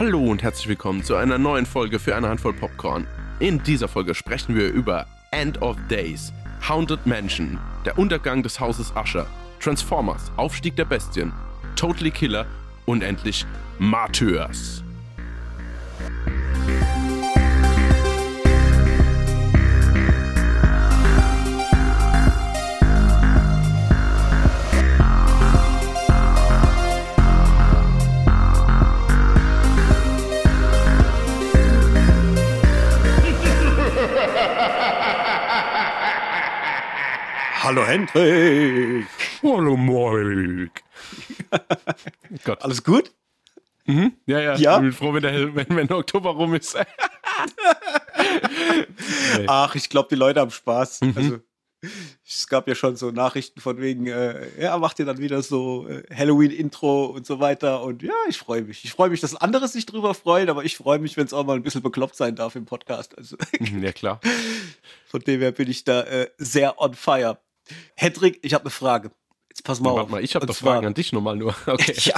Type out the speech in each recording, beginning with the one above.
Hallo und herzlich willkommen zu einer neuen Folge für eine Handvoll Popcorn. In dieser Folge sprechen wir über End of Days, Haunted Mansion, der Untergang des Hauses Usher, Transformers, Aufstieg der Bestien, Totally Killer und endlich Martyrs. Hallo Hendrik. Hallo Moik. Gott. Alles gut? Mhm. Ja, ja, Ja? Ich bin froh, wenn der, wenn, wenn der Oktober rum ist. Ach, ich glaube, die Leute haben Spaß. Mhm. Also, es gab ja schon so Nachrichten von wegen, äh, ja, macht ihr dann wieder so äh, Halloween-Intro und so weiter. Und ja, ich freue mich. Ich freue mich, dass andere sich drüber freuen, aber ich freue mich, wenn es auch mal ein bisschen bekloppt sein darf im Podcast. Also Mhm, ja, klar. von dem her bin ich da äh, sehr on fire. Hendrik, ich habe eine Frage. Jetzt pass mal Warte auf. mal, ich habe doch zwar- Fragen an dich nochmal nur. Okay. Ja,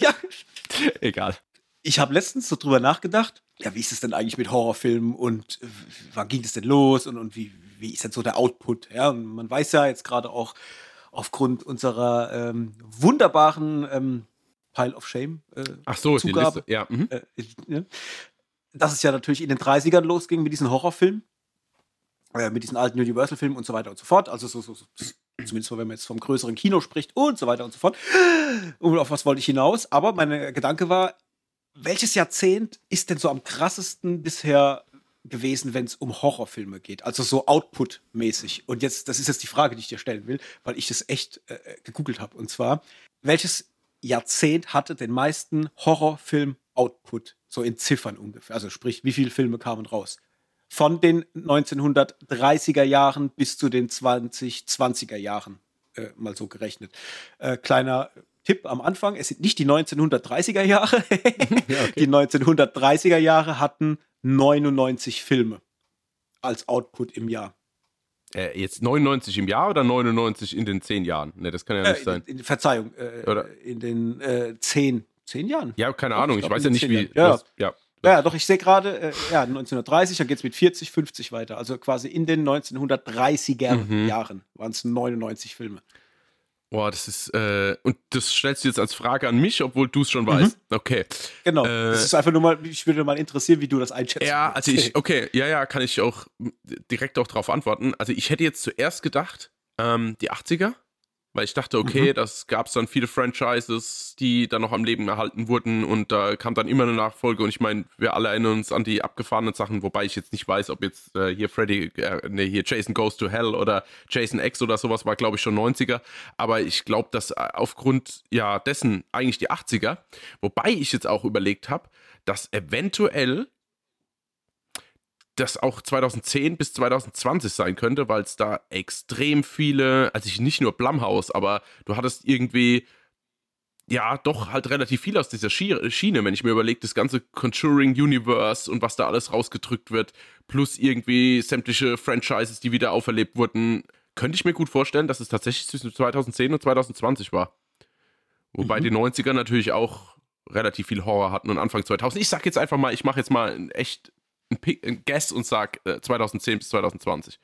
ja. Egal. ich habe letztens so drüber nachgedacht, ja, wie ist es denn eigentlich mit Horrorfilmen und äh, wann ging es denn los und, und wie, wie ist denn so der Output? Ja, und man weiß ja jetzt gerade auch aufgrund unserer ähm, wunderbaren ähm, Pile of Shame äh, Ach so, die Zugabe. Liste. Ja, mhm. äh, ne? dass es ja natürlich in den 30ern losging mit diesen Horrorfilmen, äh, mit diesen alten Universal-Filmen und so weiter und so fort. Also so, so, so zumindest mal, wenn man jetzt vom größeren Kino spricht und so weiter und so fort. Und auf was wollte ich hinaus? Aber mein Gedanke war, welches Jahrzehnt ist denn so am krassesten bisher gewesen, wenn es um Horrorfilme geht? Also so Output-mäßig. Und jetzt, das ist jetzt die Frage, die ich dir stellen will, weil ich das echt äh, gegoogelt habe. Und zwar, welches Jahrzehnt hatte den meisten Horrorfilm-Output? So in Ziffern ungefähr. Also sprich, wie viele Filme kamen raus? Von den 1930er Jahren bis zu den 2020er Jahren, äh, mal so gerechnet. Äh, kleiner Tipp am Anfang, es sind nicht die 1930er Jahre. Die 1930er Jahre hatten 99 Filme als Output im Jahr. Äh, jetzt 99 im Jahr oder 99 in den 10 Jahren? Ne, das kann ja Äh, nicht sein. in, in, Verzeihung, äh, Oder- in den äh, zehn, zehn Jahren. Ja, keine Doch, Ahnung. ich Ich weiß ja nicht, wie. 10. Ja. das- ja. Ja, doch, ich sehe gerade, äh, ja, 1930, dann geht es mit 40, 50 weiter. Also quasi in den 1930er Mhm. Jahren waren es 99 Filme. Boah, das ist. Äh, und das stellst du jetzt als Frage an mich, obwohl du es schon weißt. Okay. Genau. Äh, das ist einfach nur mal, ich würde mal interessieren, wie du das einschätzt. Ja, also ich, okay, ja, ja, kann ich auch direkt auch drauf antworten. Also ich hätte jetzt zuerst gedacht, ähm, die 80er, weil ich dachte, okay, Mhm. das gab es dann viele Franchises, die dann noch am Leben erhalten wurden und da kam dann immer eine Nachfolge und ich meine, wir alle erinnern uns an die abgefahrenen Sachen, wobei ich jetzt nicht weiß, ob jetzt äh, hier Freddy, äh, nee, hier Jason Goes to Hell oder Jason X oder sowas war, glaube ich, schon 90er, aber ich glaube, dass äh, aufgrund ja dessen eigentlich die 80er, wobei ich jetzt auch überlegt habe, dass eventuell das auch 2010 bis 2020 sein könnte, weil es da extrem viele, also ich nicht nur Blumhouse, aber du hattest irgendwie ja doch halt relativ viel aus dieser Schi- Schiene, wenn ich mir überlege, das ganze Conjuring Universe und was da alles rausgedrückt wird, plus irgendwie sämtliche Franchises, die wieder auferlebt wurden, könnte ich mir gut vorstellen, dass es tatsächlich zwischen 2010 und 2020 war. Wobei Mhm. die 90er natürlich auch relativ viel Horror hatten und Anfang 2000. Ich sag jetzt einfach mal, ich mache jetzt mal ein echt ein, Guess und sag äh, 2010 bis 2020.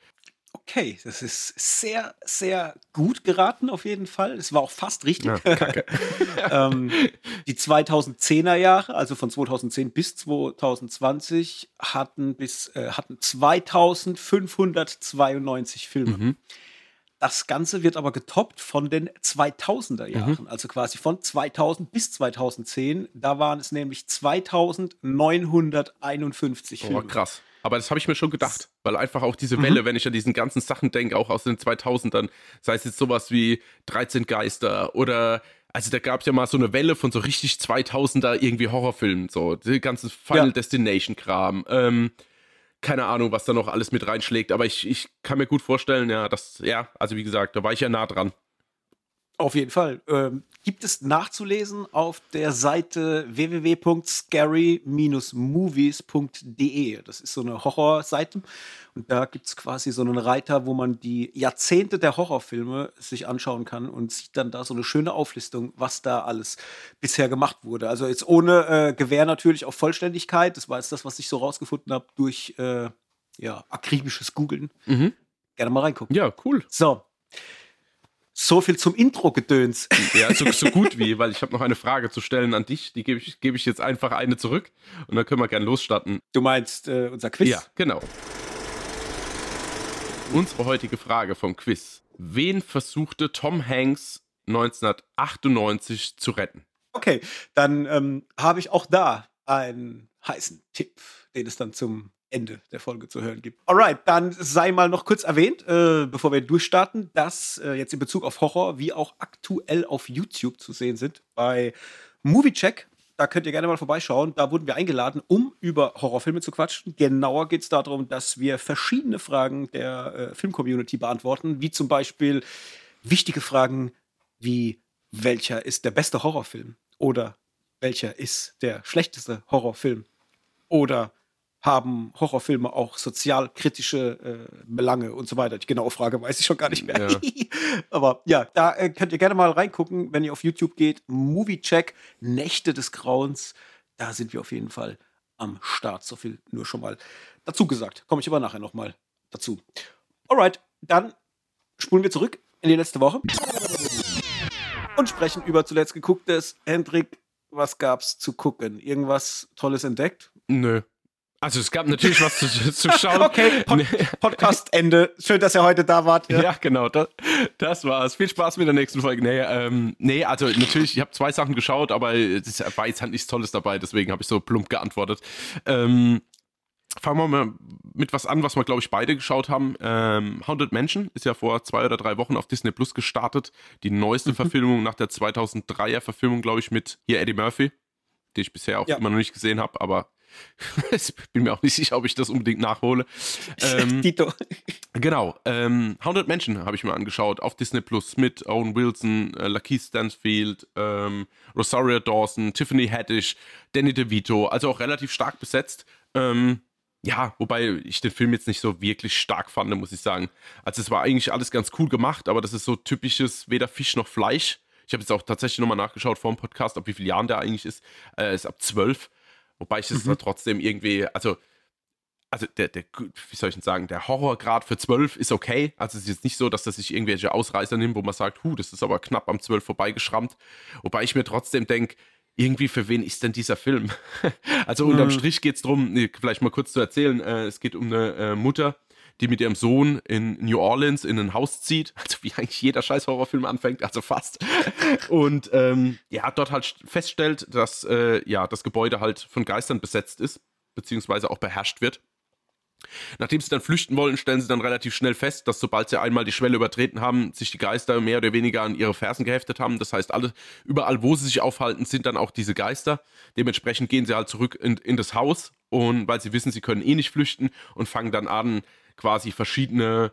Okay, das ist sehr, sehr gut geraten auf jeden Fall. Es war auch fast richtig. Ja, kacke. ähm, die 2010er Jahre, also von 2010 bis 2020, hatten bis äh, hatten 2592 Filme. Mhm. Das Ganze wird aber getoppt von den 2000er Jahren, also quasi von 2000 bis 2010. Da waren es nämlich 2951 Oh, Filme. krass. Aber das habe ich mir schon gedacht, weil einfach auch diese Welle, wenn ich an diesen ganzen Sachen denke, auch aus den 2000ern, sei es jetzt sowas wie 13 Geister oder also da gab es ja mal so eine Welle von so richtig 2000er irgendwie Horrorfilmen, so die ganze Final Ja. Destination Kram. Ähm, keine Ahnung, was da noch alles mit reinschlägt, aber ich, ich kann mir gut vorstellen, ja, das, ja, also wie gesagt, da war ich ja nah dran. Auf jeden Fall. Ähm, gibt es nachzulesen auf der Seite www.scary-movies.de. Das ist so eine Horrorseite. Und da gibt es quasi so einen Reiter, wo man die Jahrzehnte der Horrorfilme sich anschauen kann und sieht dann da so eine schöne Auflistung, was da alles bisher gemacht wurde. Also jetzt ohne äh, Gewähr natürlich auf Vollständigkeit. Das war jetzt das, was ich so rausgefunden habe durch äh, ja, akribisches Googeln. Mhm. Gerne mal reingucken. Ja, cool. So. So viel zum Intro-Gedöns. Ja, so, so gut wie, weil ich habe noch eine Frage zu stellen an dich. Die gebe ich, gebe ich jetzt einfach eine zurück und dann können wir gerne losstarten. Du meinst äh, unser Quiz? Ja, genau. Unsere heutige Frage vom Quiz. Wen versuchte Tom Hanks 1998 zu retten? Okay, dann ähm, habe ich auch da einen heißen Tipp, den es dann zum Ende der Folge zu hören gibt. Alright, dann sei mal noch kurz erwähnt, äh, bevor wir durchstarten, dass äh, jetzt in Bezug auf Horror wie auch aktuell auf YouTube zu sehen sind bei Moviecheck. Da könnt ihr gerne mal vorbeischauen. Da wurden wir eingeladen, um über Horrorfilme zu quatschen. Genauer geht es darum, dass wir verschiedene Fragen der äh, Filmcommunity beantworten, wie zum Beispiel wichtige Fragen wie welcher ist der beste Horrorfilm oder welcher ist der schlechteste Horrorfilm oder haben Horrorfilme auch sozialkritische äh, Belange und so weiter. Die genaue Frage weiß ich schon gar nicht mehr. Ja. Aber ja, da äh, könnt ihr gerne mal reingucken, wenn ihr auf YouTube geht. Movie Check, Nächte des Grauens. Da sind wir auf jeden Fall am Start. So viel nur schon mal dazu gesagt. Komme ich aber nachher nochmal dazu. Alright, dann spulen wir zurück in die letzte Woche und sprechen über zuletzt gegucktes. Hendrik, was gab's zu gucken? Irgendwas Tolles entdeckt? Nö. Also es gab natürlich was zu, zu schauen. Okay, Pod Podcast Ende. Schön, dass ihr heute da wart. Ja, genau, das, das war's. Viel Spaß mit der nächsten Folge. Nee, ähm, nee also natürlich, ich habe zwei Sachen geschaut, aber es war jetzt halt nichts Tolles dabei, deswegen habe ich so plump geantwortet. Ähm, fangen wir mal mit was an, was wir, glaube ich, beide geschaut haben. Ähm, Haunted Mansion ist ja vor zwei oder drei Wochen auf Disney Plus gestartet. Die neueste Mhm. Verfilmung nach der 2003er Verfilmung, glaube ich, mit hier Eddie Murphy, die ich bisher auch Ja. immer noch nicht gesehen habe, aber ich bin mir auch nicht sicher, ob ich das unbedingt nachhole. Ähm, Tito. Genau, ähm, Haunted Mansion habe ich mir angeschaut auf Disney Plus mit Owen Wilson, äh, Lakeith Stansfield, ähm, Rosario Dawson, Tiffany Haddish, Danny DeVito, also auch relativ stark besetzt. Ähm, ja, wobei ich den Film jetzt nicht so wirklich stark fand, muss ich sagen. Also es war eigentlich alles ganz cool gemacht, aber das ist so typisches weder Fisch noch Fleisch. Ich habe jetzt auch tatsächlich nochmal nachgeschaut vor dem Podcast, ab wie vielen Jahren der eigentlich ist. Äh, ist ab zwölf. Wobei ich es Mhm. trotzdem irgendwie, also also der, der, wie soll ich denn sagen, der Horrorgrad für 12 ist okay. Also es ist jetzt nicht so, dass das sich irgendwelche Ausreißer nimmt, wo man sagt, hu, das ist aber knapp am 12 vorbeigeschrammt. Wobei ich mir trotzdem denke, irgendwie für wen ist denn dieser Film? also unterm Mhm. Strich geht es darum, vielleicht mal kurz zu erzählen, äh, es geht um eine äh, Mutter, die mit ihrem Sohn in New Orleans in ein Haus zieht, also wie eigentlich jeder scheiß Horrorfilm anfängt, also fast. Und ähm, ja, dort halt feststellt, dass äh, ja, das Gebäude halt von Geistern besetzt ist, beziehungsweise auch beherrscht wird. Nachdem sie dann flüchten wollen, stellen sie dann relativ schnell fest, dass sobald sie einmal die Schwelle übertreten haben, sich die Geister mehr oder weniger an ihre Fersen geheftet haben. Das heißt, alle, überall, wo sie sich aufhalten, sind dann auch diese Geister. Dementsprechend gehen sie halt zurück in, in das Haus und weil sie wissen, sie können eh nicht flüchten und fangen dann an, quasi verschiedene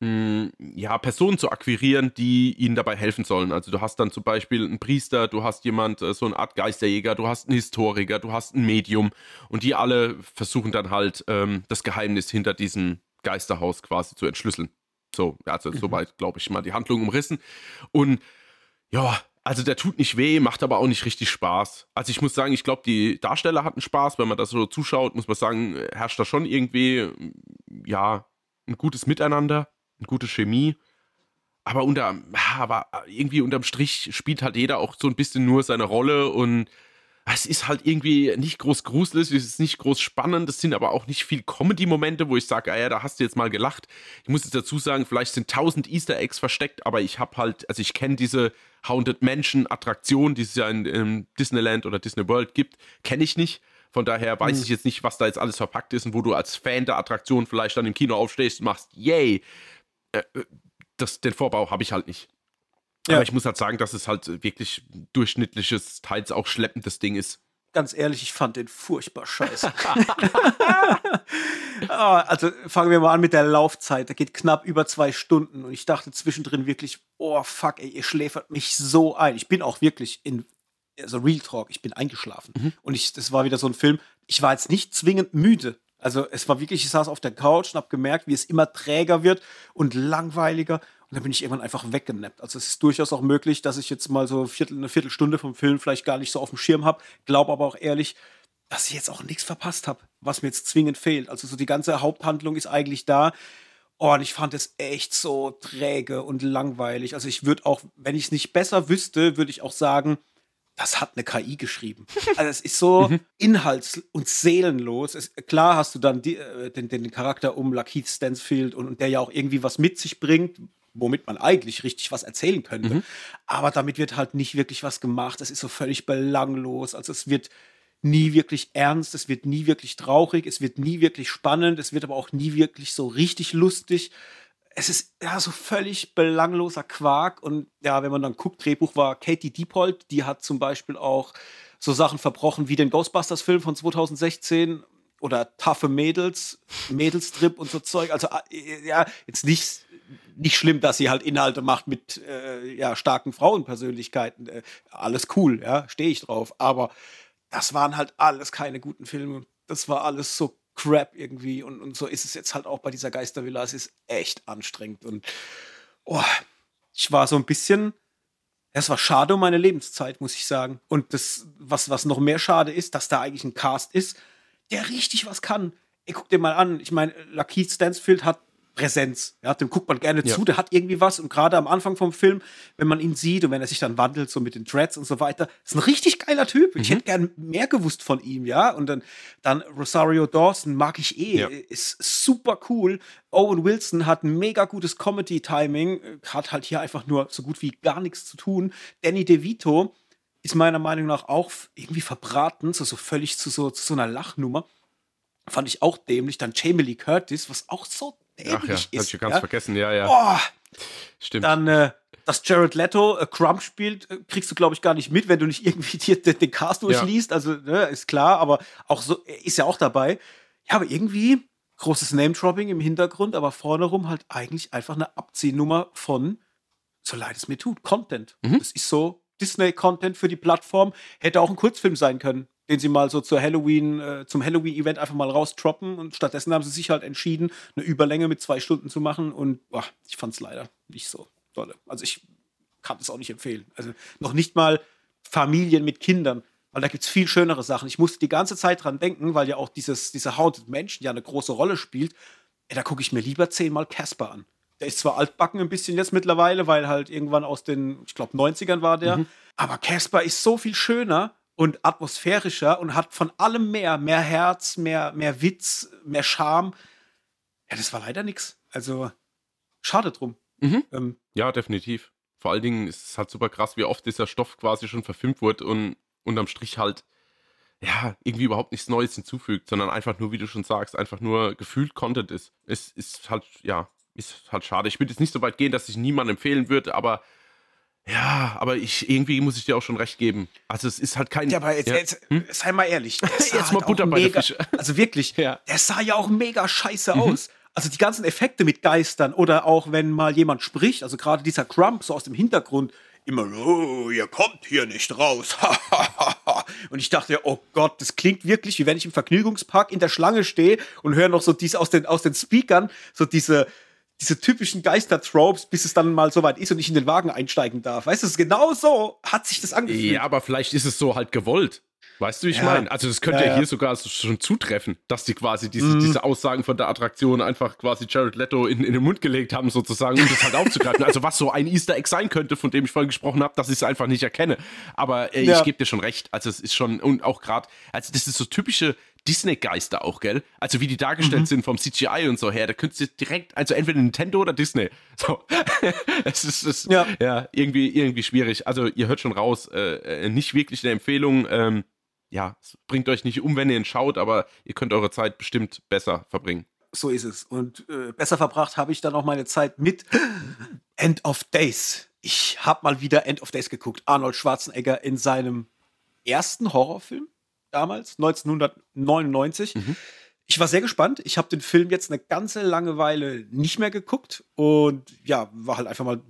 mh, ja, Personen zu akquirieren, die ihnen dabei helfen sollen. Also du hast dann zum Beispiel einen Priester, du hast jemand, äh, so eine Art Geisterjäger, du hast einen Historiker, du hast ein Medium und die alle versuchen dann halt ähm, das Geheimnis hinter diesem Geisterhaus quasi zu entschlüsseln. So, also soweit, glaube ich, mal die Handlung umrissen. Und ja, also der tut nicht weh, macht aber auch nicht richtig Spaß. Also ich muss sagen, ich glaube, die Darsteller hatten Spaß. Wenn man das so zuschaut, muss man sagen, herrscht da schon irgendwie, ja, ein gutes Miteinander, eine gute Chemie. Aber unter, aber irgendwie unterm Strich spielt halt jeder auch so ein bisschen nur seine Rolle und es ist halt irgendwie nicht groß gruselig, es ist nicht groß spannend, es sind aber auch nicht viel Comedy-Momente, wo ich sage, ah ja, da hast du jetzt mal gelacht. Ich muss jetzt dazu sagen, vielleicht sind tausend Easter Eggs versteckt, aber ich habe halt, also ich kenne diese Haunted Mansion-Attraktion, die es ja in, in Disneyland oder Disney World gibt, kenne ich nicht. Von daher weiß Hm. ich jetzt nicht, was da jetzt alles verpackt ist und wo du als Fan der Attraktion vielleicht dann im Kino aufstehst und machst, yay. Äh, äh, das, den Vorbau habe ich halt nicht. Ja. Aber ich muss halt sagen, dass es halt wirklich durchschnittliches, teils auch schleppendes Ding ist. Ganz ehrlich, ich fand den furchtbar scheiße. Ah, also fangen wir mal an mit der Laufzeit. Der geht knapp über zwei Stunden und ich dachte zwischendrin wirklich, oh fuck, ey, ihr schläfert mich so ein. Ich bin auch wirklich in, also Real Talk, ich bin eingeschlafen. Mhm. Und ich, das war wieder so ein Film, ich war jetzt nicht zwingend müde. Also es war wirklich, ich saß auf der Couch und habe gemerkt, wie es immer träger wird und langweiliger. Und dann bin ich irgendwann einfach weggenappt. Also es ist durchaus auch möglich, dass ich jetzt mal so Viertel, eine Viertelstunde vom Film vielleicht gar nicht so auf dem Schirm habe. Glaube aber auch ehrlich, dass ich jetzt auch nichts verpasst habe, was mir jetzt zwingend fehlt. Also so die ganze Haupthandlung ist eigentlich da. Oh, und ich fand es echt so träge und langweilig. Also ich würde auch, wenn ich es nicht besser wüsste, würde ich auch sagen, das hat eine KI geschrieben. Also es ist so mhm. inhalts- und seelenlos. Es, klar hast du dann die, äh, den, den, Charakter um Lakeith Stansfield und, und, der ja auch irgendwie was mit sich bringt, womit man eigentlich richtig was erzählen könnte. Mhm. Aber damit wird halt nicht wirklich was gemacht. Es ist so völlig belanglos. Also es wird nie wirklich ernst, es wird nie wirklich traurig, es wird nie wirklich spannend, es wird aber auch nie wirklich so richtig lustig. Es ist ja so völlig belangloser Quark. Und ja, wenn man dann guckt, Drehbuch war Katie Diepold, die hat zum Beispiel auch so Sachen verbrochen wie den Ghostbusters-Film von 2016 oder Taffe Mädels, Mädelstrip und so Zeug. Also äh, ja, jetzt nicht nicht schlimm, dass sie halt Inhalte macht mit äh, ja, starken Frauenpersönlichkeiten. Äh, alles cool, ja, stehe ich drauf. Aber das waren halt alles keine guten Filme. Das war alles so crap irgendwie. Und, und so ist es jetzt halt auch bei dieser Geistervilla. Es ist echt anstrengend. Und oh, ich war so ein bisschen. Es war schade um meine Lebenszeit, muss ich sagen. Und das, was, was noch mehr schade ist, dass da eigentlich ein Cast ist, der richtig was kann. Ey, guck dir mal an. Ich meine, Lakeith Stansfield hat Präsenz. Ja, dem guckt man gerne ja. zu, der hat irgendwie was. Und gerade am Anfang vom Film, wenn man ihn sieht und wenn er sich dann wandelt, so mit den Dreads und so weiter, ist ein richtig geiler Typ. Mhm. Ich hätte gern mehr gewusst von ihm, ja. Und dann, dann Rosario Dawson mag ich eh, ja. ist super cool. Owen Wilson hat ein mega gutes Comedy-Timing, hat halt hier einfach nur so gut wie gar nichts zu tun. Danny DeVito ist meiner Meinung nach auch irgendwie verbraten, so, so völlig zu so, zu so einer Lachnummer. Fand ich auch dämlich. Dann Jamie Lee Curtis, was auch so Ach ja, ist. Hab ich ganz ja? vergessen, ja, ja. Oh, Stimmt. Dann, äh, dass Jared Leto äh, Crump spielt, äh, kriegst du, glaube ich, gar nicht mit, wenn du nicht irgendwie dir den, den Cast durchliest. Ja. Also, ne, ist klar, aber auch so, ist ja auch dabei. Ja, aber irgendwie großes Name-Dropping im Hintergrund, aber vorne rum halt eigentlich einfach eine Abziehnummer von, so leid es mir tut, Content. Mhm. Das ist so Disney-Content für die Plattform. Hätte auch ein Kurzfilm sein können den sie mal so zur Halloween, äh, zum Halloween-Event einfach mal raustroppen. Und stattdessen haben sie sich halt entschieden, eine Überlänge mit zwei Stunden zu machen. Und boah, ich fand es leider nicht so dolle. Also ich kann es auch nicht empfehlen. Also noch nicht mal Familien mit Kindern. Weil da gibt es viel schönere Sachen. Ich musste die ganze Zeit dran denken, weil ja auch dieses, dieser Haunted Menschen ja eine große Rolle spielt. Ey, da gucke ich mir lieber zehnmal Casper an. Der ist zwar altbacken ein bisschen jetzt mittlerweile, weil halt irgendwann aus den, ich glaube, 90ern war der. Mhm. Aber Casper ist so viel schöner und atmosphärischer und hat von allem mehr, mehr Herz, mehr, mehr Witz, mehr Charme. Ja, das war leider nichts. Also, schade drum. Mhm. Ähm, ja, definitiv. Vor allen Dingen ist es halt super krass, wie oft dieser Stoff quasi schon verfilmt wurde und unterm Strich halt, ja, irgendwie überhaupt nichts Neues hinzufügt, sondern einfach nur, wie du schon sagst, einfach nur gefühlt Content ist. Es ist halt, ja, ist halt schade. Ich würde jetzt nicht so weit gehen, dass ich niemandem empfehlen würde, aber ja, aber ich irgendwie muss ich dir auch schon recht geben. Also es ist halt kein. Ja, aber jetzt, ja. jetzt hm? sei mal ehrlich. jetzt halt mal Butter bei mega, Also wirklich, ja. der sah ja auch mega scheiße mhm. aus. Also die ganzen Effekte mit Geistern oder auch wenn mal jemand spricht, also gerade dieser Crump so aus dem Hintergrund, immer, oh, ihr kommt hier nicht raus. und ich dachte, oh Gott, das klingt wirklich, wie wenn ich im Vergnügungspark in der Schlange stehe und höre noch so dies aus den, aus den Speakern, so diese, diese typischen Geister-Tropes, bis es dann mal so weit ist und ich in den Wagen einsteigen darf. Weißt du, genau so hat sich das angefühlt. Ja, aber vielleicht ist es so halt gewollt. Weißt du, wie ich ja. meine? Also das könnte ja, ja, hier sogar schon zutreffen, dass die quasi diese, mhm. diese Aussagen von der Attraktion einfach quasi Jared Leto in, in den Mund gelegt haben, sozusagen, um das halt aufzugreifen. Also was so ein Easter Egg sein könnte, von dem ich vorhin gesprochen habe, dass ich es einfach nicht erkenne. Aber äh, ich gebe dir schon recht. Also es ist schon, und auch gerade, also das ist so typische Disney-Geister auch, gell? Also wie die dargestellt mhm. sind vom CGI und so her, da könntest du direkt, also entweder Nintendo oder Disney. So. es ist, es, ja. ja. irgendwie, irgendwie schwierig. Also ihr hört schon raus, äh, äh nicht wirklich eine Empfehlung. Ähm, ja, es bringt euch nicht um, wenn ihr ihn schaut, aber ihr könnt eure Zeit bestimmt besser verbringen. So ist es. Und äh, besser verbracht habe ich dann auch meine Zeit mit End of Days. Ich habe mal wieder End of Days geguckt. Arnold Schwarzenegger in seinem ersten Horrorfilm damals, 1999. Mhm. Ich war sehr gespannt. Ich habe den Film jetzt eine ganze lange Weile nicht mehr geguckt und ja, war halt einfach mal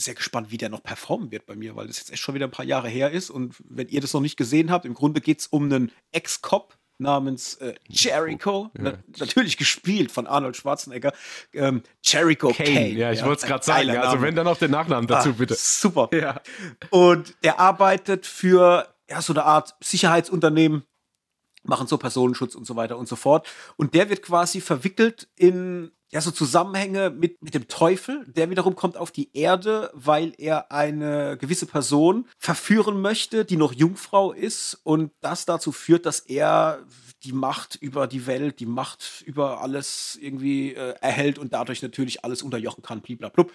sehr gespannt, wie der noch performen wird bei mir, weil das jetzt echt schon wieder ein paar Jahre her ist. Und wenn ihr das noch nicht gesehen habt, im Grunde geht es um einen Ex-Cop namens äh, Jericho, ja. na, natürlich gespielt von Arnold Schwarzenegger. Ähm, Jericho Kane. Kane. Ja, ich ja, wollte es gerade sagen. Also wenn dann noch den Nachnamen dazu, ah, bitte. Super. Ja. Und der arbeitet für ja, so eine Art Sicherheitsunternehmen, machen so Personenschutz und so weiter und so fort. Und der wird quasi verwickelt in ja, so Zusammenhänge mit, mit dem Teufel. Der wiederum kommt auf die Erde, weil er eine gewisse Person verführen möchte, die noch Jungfrau ist. Und das dazu führt, dass er die Macht über die Welt, die Macht über alles irgendwie äh, erhält und dadurch natürlich alles unterjochen kann. Bliblablub.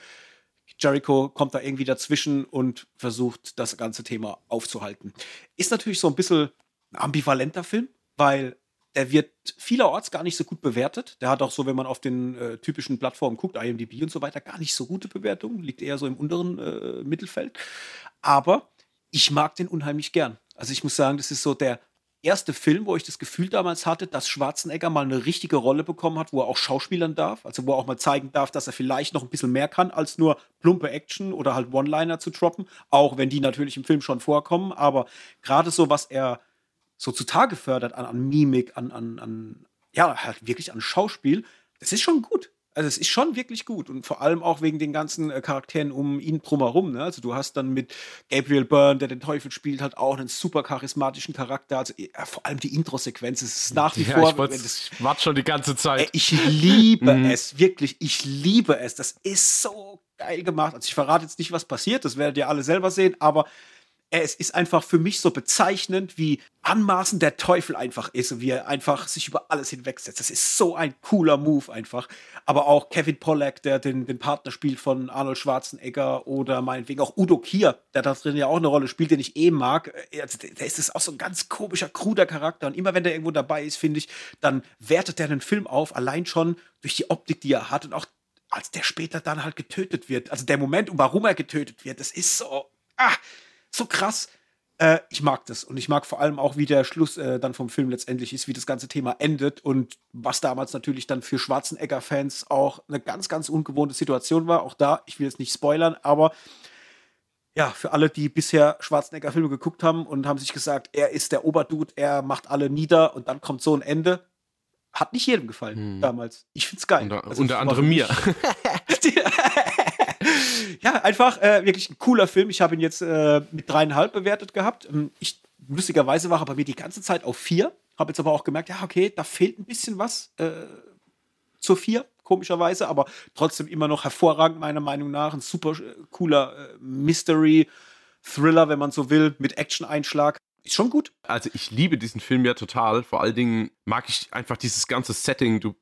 Jericho kommt da irgendwie dazwischen und versucht, das ganze Thema aufzuhalten. Ist natürlich so ein bisschen ein ambivalenter Film, weil der wird vielerorts gar nicht so gut bewertet. Der hat auch so, wenn man auf den äh, typischen Plattformen guckt, IMDb und so weiter, gar nicht so gute Bewertungen. Liegt eher so im unteren äh, Mittelfeld. Aber ich mag den unheimlich gern. Also ich muss sagen, das ist so der erste Film, wo ich das Gefühl damals hatte, dass Schwarzenegger mal eine richtige Rolle bekommen hat, wo er auch schauspielern darf. Also wo er auch mal zeigen darf, dass er vielleicht noch ein bisschen mehr kann, als nur plumpe Action oder halt One-Liner zu droppen. Auch wenn die natürlich im Film schon vorkommen. Aber gerade so, was er so zutage fördert an, an Mimik, an, an, an, ja, halt wirklich an Schauspiel, das ist schon gut. Also es ist schon wirklich gut und vor allem auch wegen den ganzen äh, Charakteren um ihn drumherum. Ne? Also du hast dann mit Gabriel Byrne, der den Teufel spielt, halt auch einen super charismatischen Charakter. Also äh, vor allem die Intro-Sequenz ist nach wie ja, vor. Ich, das, ich warte schon die ganze Zeit. Äh, ich liebe mhm. es wirklich. Ich liebe es. Das ist so geil gemacht. Also ich verrate jetzt nicht, was passiert. Das werdet ihr alle selber sehen. Aber es ist einfach für mich so bezeichnend, wie anmaßend der Teufel einfach ist und wie er einfach sich über alles hinwegsetzt. Das ist so ein cooler Move einfach. Aber auch Kevin Pollack, der den, den Partner spielt von Arnold Schwarzenegger oder meinetwegen auch Udo Kier, der da drin ja auch eine Rolle spielt, den ich eh mag. Äh, also, der ist auch so ein ganz komischer, kruder Charakter. Und immer wenn der irgendwo dabei ist, finde ich, dann wertet der den Film auf, allein schon durch die Optik, die er hat und auch als der später dann halt getötet wird. Also der Moment, um warum er getötet wird, das ist so. Ah, so krass. Äh, ich mag das und ich mag vor allem auch, wie der Schluss äh, dann vom Film letztendlich ist, wie das ganze Thema endet und was damals natürlich dann für Schwarzenegger-Fans auch eine ganz, ganz ungewohnte Situation war. Auch da, ich will jetzt nicht spoilern, aber ja, für alle, die bisher Schwarzenegger-Filme geguckt haben und haben sich gesagt, er ist der Oberdude, er macht alle nieder und dann kommt so ein Ende. Hat nicht jedem gefallen hm. damals. Ich find's geil. Unter, also, unter anderem mir. ja, einfach äh, wirklich ein cooler Film. Ich habe ihn jetzt äh, mit dreieinhalb bewertet gehabt. Ähm, ich, lustigerweise war er bei mir die ganze Zeit auf vier. Habe jetzt aber auch gemerkt, ja, okay, da fehlt ein bisschen was äh, zur vier, komischerweise, aber trotzdem immer noch hervorragend, meiner Meinung nach. Ein super äh, cooler äh, Mystery-Thriller, wenn man so will, mit Action-Einschlag. Ist schon gut. Also ich liebe diesen Film ja total. Vor allen Dingen mag ich einfach dieses ganze Setting. Du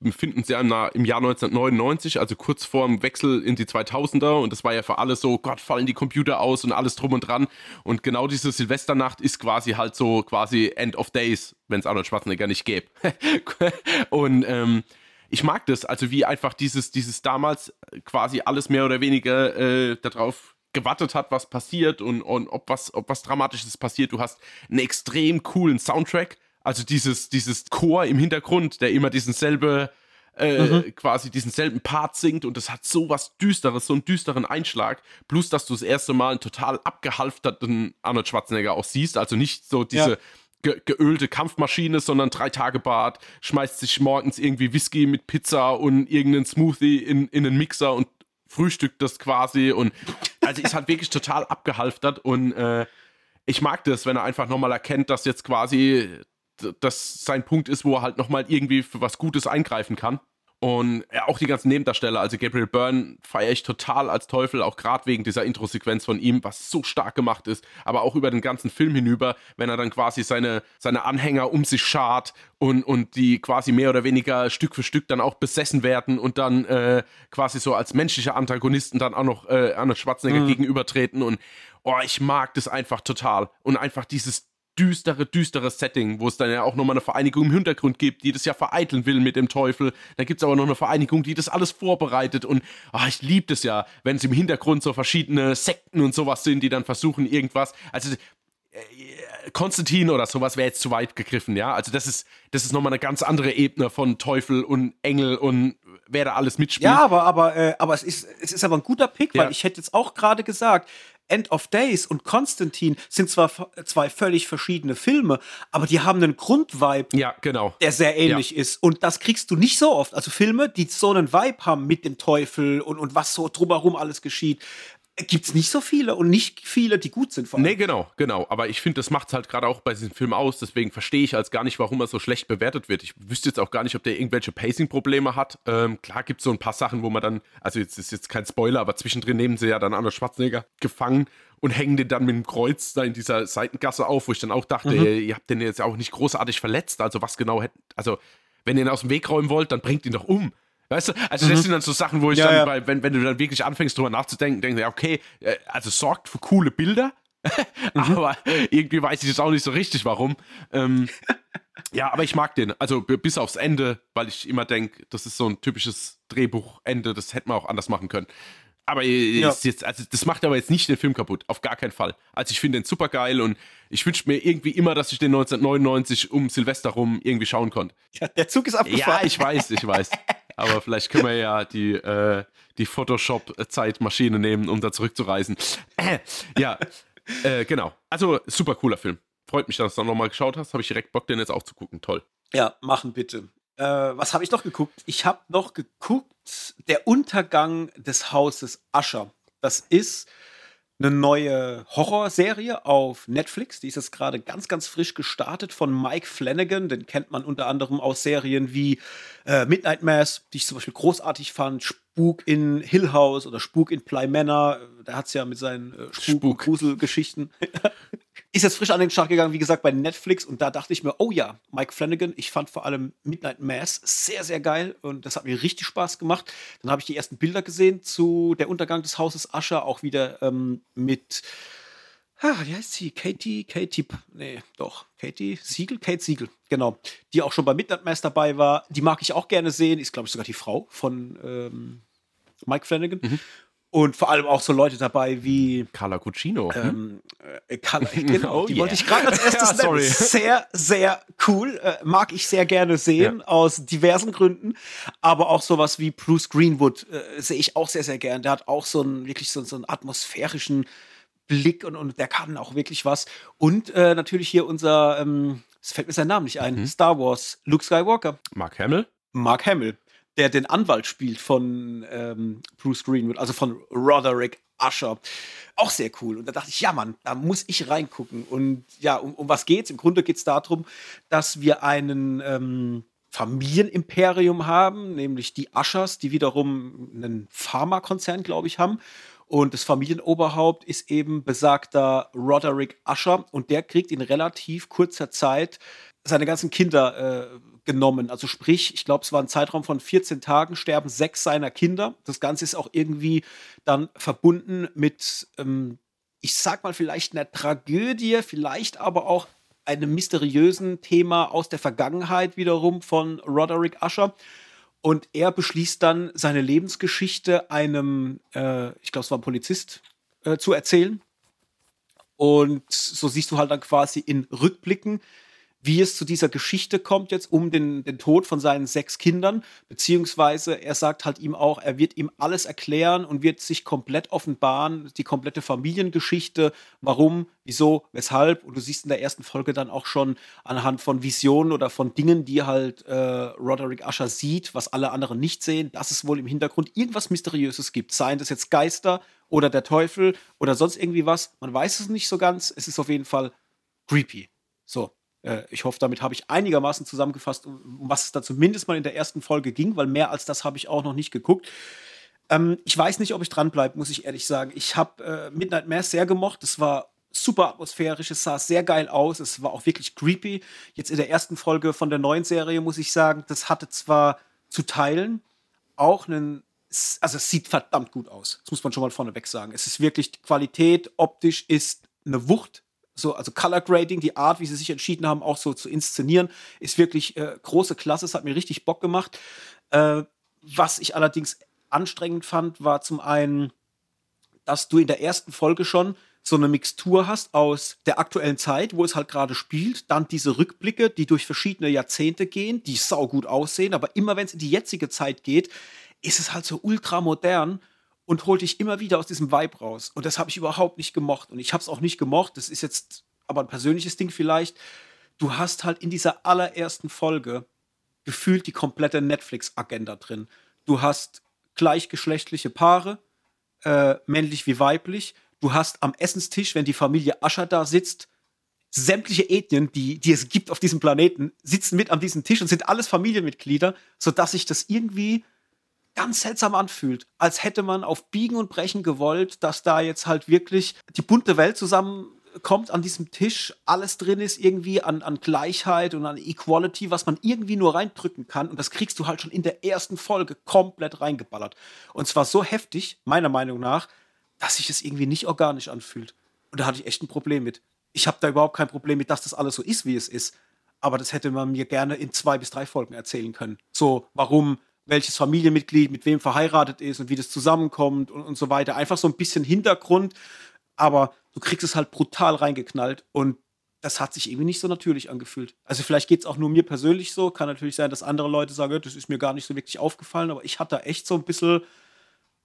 befinden uns ja im, Jahr 1999, also kurz vor dem Wechsel in die 2000er und das war ja für alle so, Gott, fallen die Computer aus und alles drum und dran und genau diese Silvesternacht ist quasi halt so quasi End of Days, wenn es Arnold Schwarzenegger nicht gäbe. und ähm, ich mag das, also wie einfach dieses, dieses damals quasi alles mehr oder weniger äh, darauf gewartet hat, was passiert und, und ob, was, ob was Dramatisches passiert. Du hast einen extrem coolen Soundtrack, also dieses, dieses Chor im Hintergrund, der immer diesen selbe, äh, mhm. quasi diesen selben Part singt und das hat so was Düsteres, so einen düsteren Einschlag. Plus, dass du das erste Mal einen total abgehalfterten Arnold Schwarzenegger auch siehst. Also nicht so diese ja. ge geölte Kampfmaschine, sondern drei Tage Bart, schmeißt sich morgens irgendwie Whisky mit Pizza und irgendeinen Smoothie in, in einen Mixer und frühstückt das quasi. Und also ist halt wirklich total abgehalftert und äh, ich mag das, wenn er einfach nochmal erkennt, dass jetzt quasi das sein Punkt ist, wo er halt nochmal irgendwie für was Gutes eingreifen kann. Und ja, auch die ganzen Nebendarsteller, also Gabriel Byrne feiere ich total als Teufel, auch gerade wegen dieser Intro-Sequenz von ihm, was so stark gemacht ist, aber auch über den ganzen Film hinüber, wenn er dann quasi seine, seine Anhänger um sich schart und, und die quasi mehr oder weniger Stück für Stück dann auch besessen werden und dann äh, quasi so als menschliche Antagonisten dann auch noch äh, Arnold Schwarzenegger mhm. gegenübertreten und oh, ich mag das einfach total und einfach dieses düstere, düstere Setting, wo es dann ja auch nochmal eine Vereinigung im Hintergrund gibt, die das ja vereiteln will mit dem Teufel. Da gibt es aber noch eine Vereinigung, die das alles vorbereitet. Und oh, ich liebe das ja, wenn es im Hintergrund so verschiedene Sekten und sowas sind, die dann versuchen, irgendwas. Also äh, Konstantin oder sowas wäre jetzt zu weit gegriffen, ja. Also das ist, das ist nochmal eine ganz andere Ebene von Teufel und Engel und wer da alles mitspielt. Ja, aber, aber, äh, aber es ist, es ist aber ein guter Pick, ja. weil ich hätte jetzt auch gerade gesagt, End of Days und Konstantin sind zwar zwei völlig verschiedene Filme, aber die haben einen Grundvibe, ja, genau. der sehr ähnlich ja. ist. Und das kriegst du nicht so oft. Also Filme, die so einen Vibe haben mit dem Teufel und, und was so drumherum alles geschieht, gibt es nicht so viele und nicht viele, die gut sind. Vor allem. Nee, genau, genau. Aber ich finde, das macht es halt gerade auch bei diesem Film aus. Deswegen verstehe ich als gar nicht, warum er so schlecht bewertet wird. Ich wüsste jetzt auch gar nicht, ob der irgendwelche Pacing-Probleme hat. Ähm, klar gibt es so ein paar Sachen, wo man dann, also jetzt ist jetzt kein Spoiler, aber zwischendrin nehmen sie ja dann Arnold Schwarzenegger gefangen und hängen den dann mit dem Kreuz da in dieser Seitengasse auf, wo ich dann auch dachte, mhm. ihr, ihr, habt den jetzt auch nicht großartig verletzt. Also was genau hätten, also wenn ihr ihn aus dem Weg räumen wollt, dann bringt ihn doch um. Weißt du, also mhm. das sind dann so Sachen, wo ich ja, dann, ja. Bei, wenn, wenn du dann wirklich anfängst, drüber nachzudenken, denkst du, okay, äh, also sorgt für coole Bilder, mhm. aber irgendwie weiß ich jetzt auch nicht so richtig, warum. Ähm, ja, aber ich mag den, also bis aufs Ende, weil ich immer denke, das ist so ein typisches Drehbuchende, das hätte man auch anders machen können. Aber ja. jetzt, also das macht aber jetzt nicht den Film kaputt, auf gar keinen Fall. Also ich finde den super geil und ich wünsche mir irgendwie immer, dass ich den 1999 um Silvester rum irgendwie schauen konnte. Ja, der Zug ist abgefahren. Ja, ich weiß, ich weiß. Aber vielleicht können wir ja die, äh, die Photoshop-Zeitmaschine nehmen, um da zurückzureisen. Ja, äh, genau. Also super cooler Film. Freut mich, dass du nochmal geschaut hast. Habe ich direkt Bock, den jetzt auch zu gucken. Toll. Ja, machen bitte. Äh, was habe ich noch geguckt? Ich habe noch geguckt, der Untergang des Hauses Ascher. Das ist eine neue Horrorserie auf Netflix. Die ist jetzt gerade ganz, ganz frisch gestartet von Mike Flanagan. Den kennt man unter anderem aus Serien wie äh, Midnight Mass, die ich zum Beispiel großartig fand, Spuk in Hill House oder Spuk in Ply Manor. Der hat es ja mit seinen äh, Spuk, Spuk. Ist jetzt frisch an den Start gegangen, wie gesagt, bei Netflix. Und da dachte ich mir, oh ja, Mike Flanagan. Ich fand vor allem Midnight Mass sehr, sehr geil. Und das hat mir richtig Spaß gemacht. Dann habe ich die ersten Bilder gesehen zu Der Untergang des Hauses Ascher. Auch wieder ähm, mit. Ah, wie heißt sie? Katie, Katie, nee, doch, Katie Siegel, Kate Siegel, genau, die auch schon bei Midnight Mass dabei war. Die mag ich auch gerne sehen, ist, glaube ich, sogar die Frau von ähm, Mike Flanagan. Mhm. Und vor allem auch so Leute dabei wie Carla Cucino. Ähm, äh, Carla, genau, oh, die yeah. wollte ich gerade als erstes ja, sorry. Sehr, sehr cool. Äh, mag ich sehr gerne sehen, ja. aus diversen Gründen. Aber auch sowas wie Bruce Greenwood äh, sehe ich auch sehr, sehr gern. Der hat auch so einen wirklich so, so einen atmosphärischen Blick und, und der kann auch wirklich was. Und äh, natürlich hier unser, ähm, es fällt mir sein Name nicht ein, mhm. Star Wars, Luke Skywalker. Mark Hamill. Mark Hamill der den Anwalt spielt von ähm, Bruce Greenwood, also von Roderick Usher. Auch sehr cool. Und da dachte ich, ja, Mann, da muss ich reingucken. Und ja, um, um was geht's? Im Grunde geht es darum, dass wir einen ähm, Familienimperium haben, nämlich die Ushers, die wiederum einen Pharmakonzern, glaube ich, haben. Und das Familienoberhaupt ist eben besagter Roderick Usher und der kriegt in relativ kurzer Zeit seine ganzen Kinder äh, genommen. Also sprich, ich glaube, es war ein Zeitraum von 14 Tagen, sterben sechs seiner Kinder. Das Ganze ist auch irgendwie dann verbunden mit, ähm, ich sag mal, vielleicht einer Tragödie, vielleicht aber auch einem mysteriösen Thema aus der Vergangenheit wiederum von Roderick Usher. Und er beschließt dann, seine Lebensgeschichte einem, äh, ich glaube, es war ein Polizist, äh, zu erzählen. Und so siehst du halt dann quasi in Rückblicken, wie es zu dieser Geschichte kommt jetzt um den, den Tod von seinen sechs Kindern, beziehungsweise er sagt halt ihm auch, er wird ihm alles erklären und wird sich komplett offenbaren, die komplette Familiengeschichte, warum, wieso, weshalb. Und du siehst in der ersten Folge dann auch schon anhand von Visionen oder von Dingen, die halt äh, Roderick Usher sieht, was alle anderen nicht sehen, dass es wohl im Hintergrund irgendwas Mysteriöses gibt. Seien das jetzt Geister oder der Teufel oder sonst irgendwie was. Man weiß es nicht so ganz. Es ist auf jeden Fall creepy. So, ich hoffe, damit habe ich einigermaßen zusammengefasst, um was es da zumindest mal in der ersten Folge ging, weil mehr als das habe ich auch noch nicht geguckt. Ähm, ich weiß nicht, ob ich dranbleibe, muss ich ehrlich sagen. Ich habe äh, Midnight Mass sehr gemocht. Es war super atmosphärisch, es sah sehr geil aus, es war auch wirklich creepy. Jetzt in der ersten Folge von der neuen Serie muss ich sagen, das hatte zwar zu teilen auch einen, also es sieht verdammt gut aus. Das muss man schon mal vorneweg sagen. Es ist wirklich Qualität, optisch ist eine Wucht so, also Color Grading, die Art, wie sie sich entschieden haben, auch so zu inszenieren, ist wirklich äh, große Klasse. Es hat mir richtig Bock gemacht. Äh, was ich allerdings anstrengend fand, war zum einen, dass du in der ersten Folge schon so eine Mixtur hast aus der aktuellen Zeit, wo es halt gerade spielt, dann diese Rückblicke, die durch verschiedene Jahrzehnte gehen, die saugut aussehen, aber immer wenn es in die jetzige Zeit geht, ist es halt so ultramodern und holt dich immer wieder aus diesem Vibe raus. Und das habe ich überhaupt nicht gemocht. Und ich habe es auch nicht gemocht. Das ist jetzt aber ein persönliches Ding vielleicht. Du hast halt in dieser allerersten Folge gefühlt die komplette Netflix-Agenda drin. Du hast gleichgeschlechtliche Paare, äh, männlich wie weiblich. Du hast am Essenstisch, wenn die Familie Ascher da sitzt, sämtliche Ethnien, die, die es gibt auf diesem Planeten, sitzen mit an diesem Tisch und sind alles Familienmitglieder, sodass sich das irgendwie ganz seltsam anfühlt, als hätte man auf Biegen und Brechen gewollt, dass da jetzt halt wirklich die bunte Welt zusammenkommt an diesem Tisch, alles drin ist irgendwie an, an Gleichheit und an Equality, was man irgendwie nur reindrücken kann. Und das kriegst du halt schon in der ersten Folge komplett reingeballert. Und zwar so heftig, meiner Meinung nach, dass sich es irgendwie nicht organisch anfühlt. Und da hatte ich echt ein Problem mit. Ich habe da überhaupt kein Problem mit, dass das alles so ist, wie es ist. Aber das hätte man mir gerne in zwei bis drei Folgen erzählen können. So, warum welches Familienmitglied mit wem verheiratet ist und wie das zusammenkommt und, und so weiter. Einfach so ein bisschen Hintergrund, aber du kriegst es halt brutal reingeknallt und das hat sich irgendwie nicht so natürlich angefühlt. Also vielleicht geht es auch nur mir persönlich so. Kann natürlich sein, dass andere Leute sagen, das ist mir gar nicht so wirklich aufgefallen, aber ich hatte echt so ein bisschen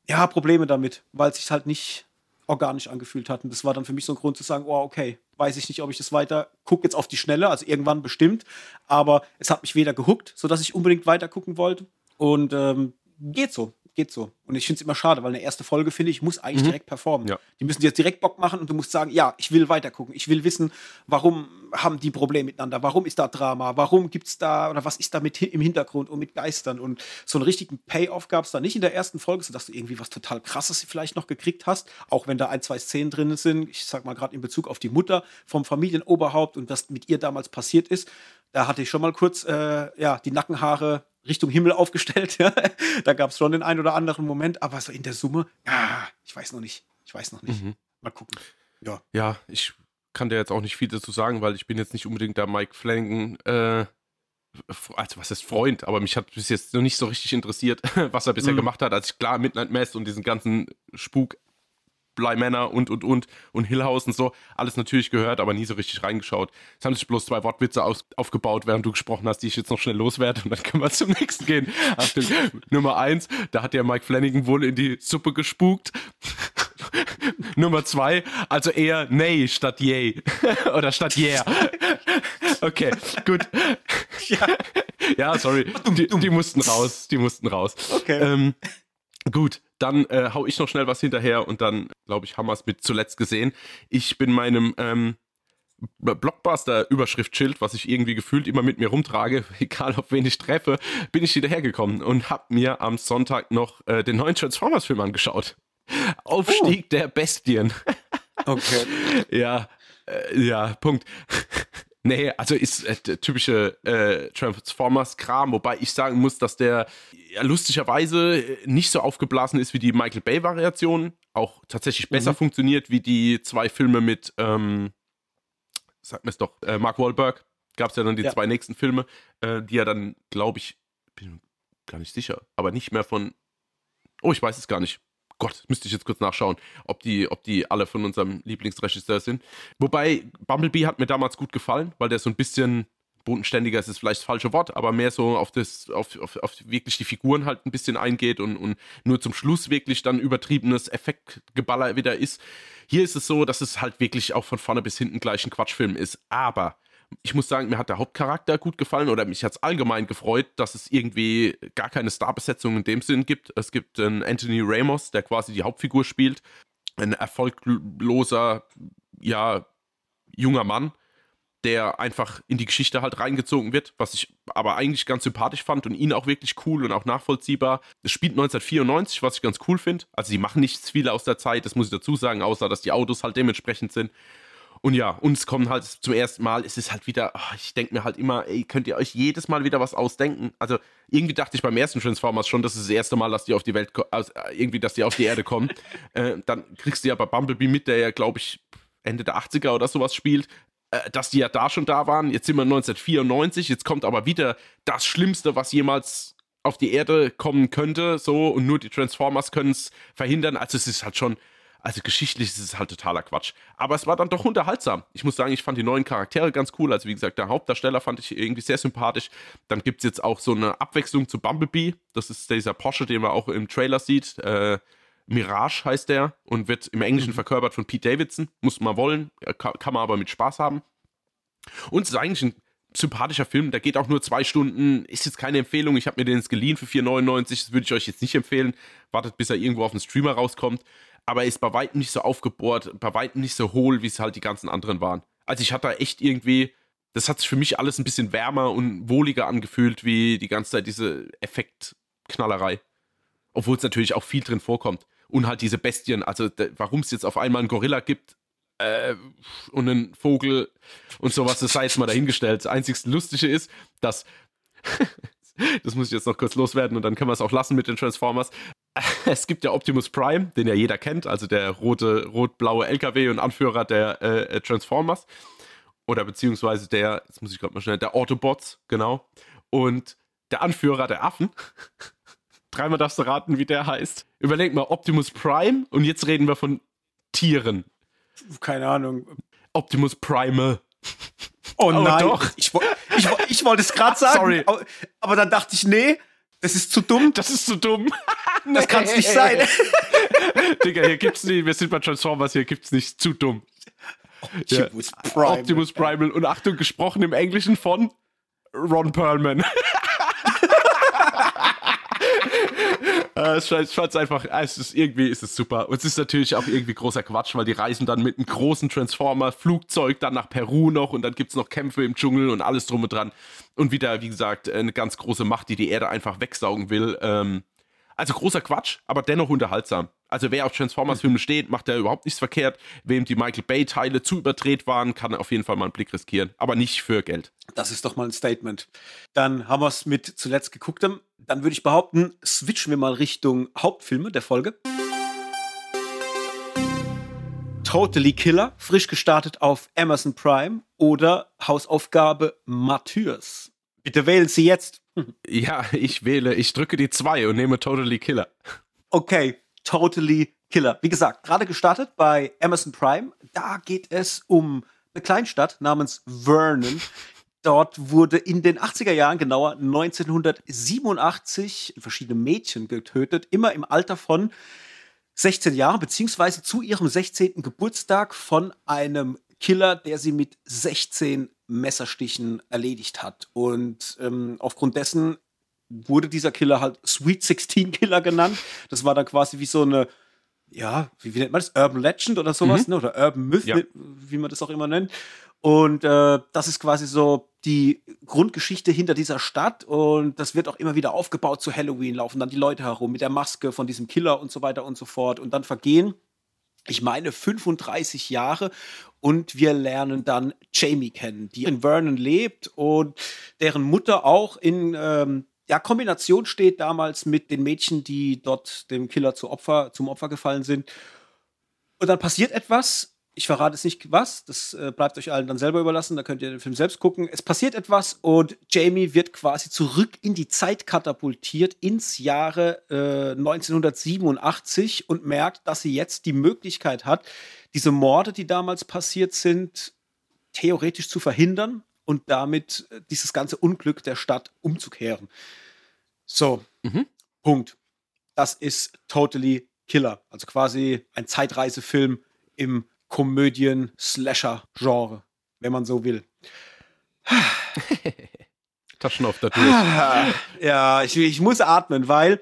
ja, Probleme damit, weil es sich halt nicht organisch angefühlt hat. Und das war dann für mich so ein Grund zu sagen, oh, okay, weiß ich nicht, ob ich das weiter gucke jetzt auf die Schnelle, also irgendwann bestimmt, aber es hat mich weder gehuckt, sodass ich unbedingt weiter gucken wollte, und ähm, geht so, geht so. Und ich finde es immer schade, weil eine erste Folge, finde ich, muss eigentlich mhm. direkt performen. Ja. Die müssen dir jetzt direkt Bock machen und du musst sagen, ja, ich will weiter gucken. Ich will wissen, warum haben die Probleme miteinander? Warum ist da Drama? Warum gibt es da, oder was ist da mit im Hintergrund und mit Geistern? Und so einen richtigen Payoff gab es da nicht in der ersten Folge, sodass du irgendwie was total krasses vielleicht noch gekriegt hast. Auch wenn da ein, zwei Szenen drin sind. Ich sag mal gerade in Bezug auf die Mutter vom Familienoberhaupt und was mit ihr damals passiert ist. Da hatte ich schon mal kurz äh, ja, die Nackenhaare Richtung Himmel aufgestellt. da gab es schon den einen oder anderen Moment, aber so in der Summe, ja, ich weiß noch nicht. Ich weiß noch nicht. Mhm. Mal gucken. Ja. ja, ich kann dir jetzt auch nicht viel dazu sagen, weil ich bin jetzt nicht unbedingt der Mike Flanagan, äh, also was ist Freund, aber mich hat bis jetzt noch nicht so richtig interessiert, was er bisher mhm. gemacht hat, als ich klar Midnight Mass und diesen ganzen Spuk Bly Manor und, und, und, und Hill House und so. Alles natürlich gehört, aber nie so richtig reingeschaut. Es haben sich bloß zwei Wortwitze aus, aufgebaut, während du gesprochen hast, die ich jetzt noch schnell loswerde und dann können wir zum nächsten gehen. Achtung, Nummer eins, da hat ja Mike Flanagan wohl in die Suppe gespukt. Nummer zwei, also eher nee statt yay. Oder statt yeah. Okay, gut. Ja, ja sorry. Die, die, mussten raus. Die mussten raus. Okay. Ähm, gut, dann äh, hau ich noch schnell was hinterher und dann, glaube ich, haben wir es mit zuletzt gesehen. Ich bin meinem ähm, Blockbuster-Überschriftschild, was ich irgendwie gefühlt immer mit mir rumtrage, egal ob wen ich treffe, bin ich hinterhergekommen und habe mir am Sonntag noch äh, den neuen Transformers-Film angeschaut. Aufstieg oh. der Bestien. okay. Ja, äh, ja, Punkt. Nee, also ist äh, typische äh, Transformers-Kram, wobei ich sagen muss, dass der ja, lustigerweise äh, nicht so aufgeblasen ist wie die Michael Bay-Variation, auch tatsächlich besser mhm. funktioniert wie die zwei Filme mit, ähm, sag mir es doch, äh, Mark Wahlberg. Gab es ja dann die ja. zwei nächsten Filme, äh, die ja dann, glaube ich, bin gar nicht sicher, aber nicht mehr von. Oh, ich weiß es gar nicht. Gott, müsste ich jetzt kurz nachschauen, ob die, ob die alle von unserem Lieblingsregisseur sind. Wobei, Bumblebee hat mir damals gut gefallen, weil der so ein bisschen bodenständiger ist, ist vielleicht das falsche Wort, aber mehr so auf das, auf, auf, auf wirklich die Figuren halt ein bisschen eingeht und, und nur zum Schluss wirklich dann übertriebenes Effektgeballer wieder ist. Hier ist es so, dass es halt wirklich auch von vorne bis hinten gleich ein Quatschfilm ist. Aber ich muss sagen, mir hat der Hauptcharakter gut gefallen oder mich hat es allgemein gefreut, dass es irgendwie gar keine Starbesetzung in dem Sinn gibt. Es gibt einen Anthony Ramos, der quasi die Hauptfigur spielt. Ein erfolgloser, ja, junger Mann, der einfach in die Geschichte halt reingezogen wird, was ich aber eigentlich ganz sympathisch fand und ihn auch wirklich cool und auch nachvollziehbar. Es spielt 1994, was ich ganz cool finde. Also sie machen nichts viel aus der Zeit, das muss ich dazu sagen, außer dass die Autos halt dementsprechend sind. Und ja, uns kommen halt zum ersten Mal, es ist halt wieder, oh, ich denke mir halt immer, ey, könnt ihr euch jedes Mal wieder was ausdenken? Also irgendwie dachte ich beim ersten Transformers schon, das ist das erste Mal, dass die auf die Welt, also irgendwie, dass die auf die Erde kommen. äh, dann kriegst du ja bei Bumblebee mit, der ja, glaube ich, Ende der 80er oder sowas spielt, äh, dass die ja da schon da waren. Jetzt sind wir 1994, jetzt kommt aber wieder das Schlimmste, was jemals auf die Erde kommen könnte, so, und nur die Transformers können es verhindern. Also es ist halt schon, Also geschichtlich ist es halt totaler Quatsch. Aber es war dann doch unterhaltsam. Ich muss sagen, ich fand die neuen Charaktere ganz cool. Also wie gesagt, der Hauptdarsteller fand ich irgendwie sehr sympathisch. Dann gibt es jetzt auch so eine Abwechslung zu Bumblebee. Das ist dieser Porsche, den man auch im Trailer sieht. Äh, Mirage heißt der und wird im Englischen mhm. verkörpert von Pete Davidson. Muss man wollen, kann, kann man aber mit Spaß haben. Und es ist eigentlich ein sympathischer Film, der geht auch nur zwei Stunden, ist jetzt keine Empfehlung. Ich habe mir den jetzt geliehen für 4,99, das würde ich euch jetzt nicht empfehlen. Wartet, bis er irgendwo auf dem Streamer rauskommt. Aber er ist bei weitem nicht so aufgebohrt, bei weitem nicht so hohl, wie es halt die ganzen anderen waren. Also ich hatte da echt irgendwie, das hat sich für mich alles ein bisschen wärmer und wohliger angefühlt, wie die ganze Zeit diese Effektknallerei. Obwohl es natürlich auch viel drin vorkommt. Und halt diese Bestien, also warum es jetzt auf einmal einen Gorilla gibt, äh, und einen Vogel und sowas, das sei jetzt mal dahingestellt. Das einzigste Lustige ist, dass, das muss ich jetzt noch kurz loswerden und dann können wir es auch lassen mit den Transformers. Es gibt ja Optimus Prime, den ja jeder kennt, also der rote, rot-blaue LKW und Anführer der äh, Transformers. Oder beziehungsweise der, jetzt muss ich gerade mal schnell, der Autobots, genau. Und der Anführer der Affen. Dreimal darfst du raten, wie der heißt. Überleg mal, Optimus Prime und jetzt reden wir von Tieren keine Ahnung. Optimus Primal. Oh, oh nein, doch. Ich, ich, ich wollte es gerade sagen. Sorry. Aber, aber, dann dachte ich, nee, das ist zu dumm. Das ist zu dumm. Das kann es nicht sein. Digga, hier gibt's nicht, wir sind bei Transformers, hier gibt's nicht zu dumm. Optimus ja. Primal. Optimus Primal. Und Achtung, gesprochen im Englischen von Ron Perlman. ich fand es einfach, es ist, irgendwie ist es super. Und es ist natürlich auch irgendwie großer Quatsch, weil die reisen dann mit einem großen Transformer-Flugzeug dann nach Peru noch und dann gibt es noch Kämpfe im Dschungel und alles drum und dran. Und wieder, wie gesagt, eine ganz große Macht, die die Erde einfach wegsaugen will. Ähm, also großer Quatsch, aber dennoch unterhaltsam. Also wer auf Transformers-Filme steht, macht ja überhaupt nichts verkehrt. Wem die Michael Bay-Teile zu überdreht waren, kann auf jeden Fall mal einen Blick riskieren. Aber nicht für Geld. Das ist doch mal ein Statement. Dann haben wir es mit zuletzt gegucktem. Dann würde ich behaupten, switchen wir mal Richtung Hauptfilme der Folge. Totally Killer, frisch gestartet auf Amazon Prime oder Hausaufgabe Martyrs. Bitte wählen Sie jetzt. Ja, ich wähle, ich drücke die 2 und nehme Totally Killer. Okay, Totally Killer. Wie gesagt, gerade gestartet bei Amazon Prime. Da geht es um eine Kleinstadt namens Vernon. Dort wurde in den 80er Jahren, genauer 1987, verschiedene Mädchen getötet, immer im Alter von 16 Jahren, beziehungsweise zu ihrem 16. Geburtstag von einem Killer, der sie mit 16 Messerstichen erledigt hat. Und ähm, aufgrund dessen wurde dieser Killer halt Sweet 16 Killer genannt. Das war dann quasi wie so eine, ja, wie, wie nennt man das? Urban Legend oder sowas, mhm. ne? Oder Urban Myth, ja. wie man das auch immer nennt. Und äh, das ist quasi so die Grundgeschichte hinter dieser Stadt. Und das wird auch immer wieder aufgebaut zu Halloween, laufen dann die Leute herum mit der Maske von diesem Killer und so weiter und so fort. Und dann vergehen, ich meine, 35 Jahre und wir lernen dann Jamie kennen, die in Vernon lebt und deren Mutter auch in ähm, ja, Kombination steht damals mit den Mädchen, die dort dem Killer zu Opfer, zum Opfer gefallen sind. Und dann passiert etwas. Ich verrate es nicht was, das äh, bleibt euch allen dann selber überlassen, da könnt ihr den Film selbst gucken. Es passiert etwas und Jamie wird quasi zurück in die Zeit katapultiert ins Jahre äh, 1987 und merkt, dass sie jetzt die Möglichkeit hat, diese Morde, die damals passiert sind, theoretisch zu verhindern und damit äh, dieses ganze Unglück der Stadt umzukehren. So, mhm. Punkt. Das ist Totally Killer. Also quasi ein Zeitreisefilm im Komödien-Slasher-Genre, wenn man so will. Taschen auf der Tür. Ja, ich, ich muss atmen, weil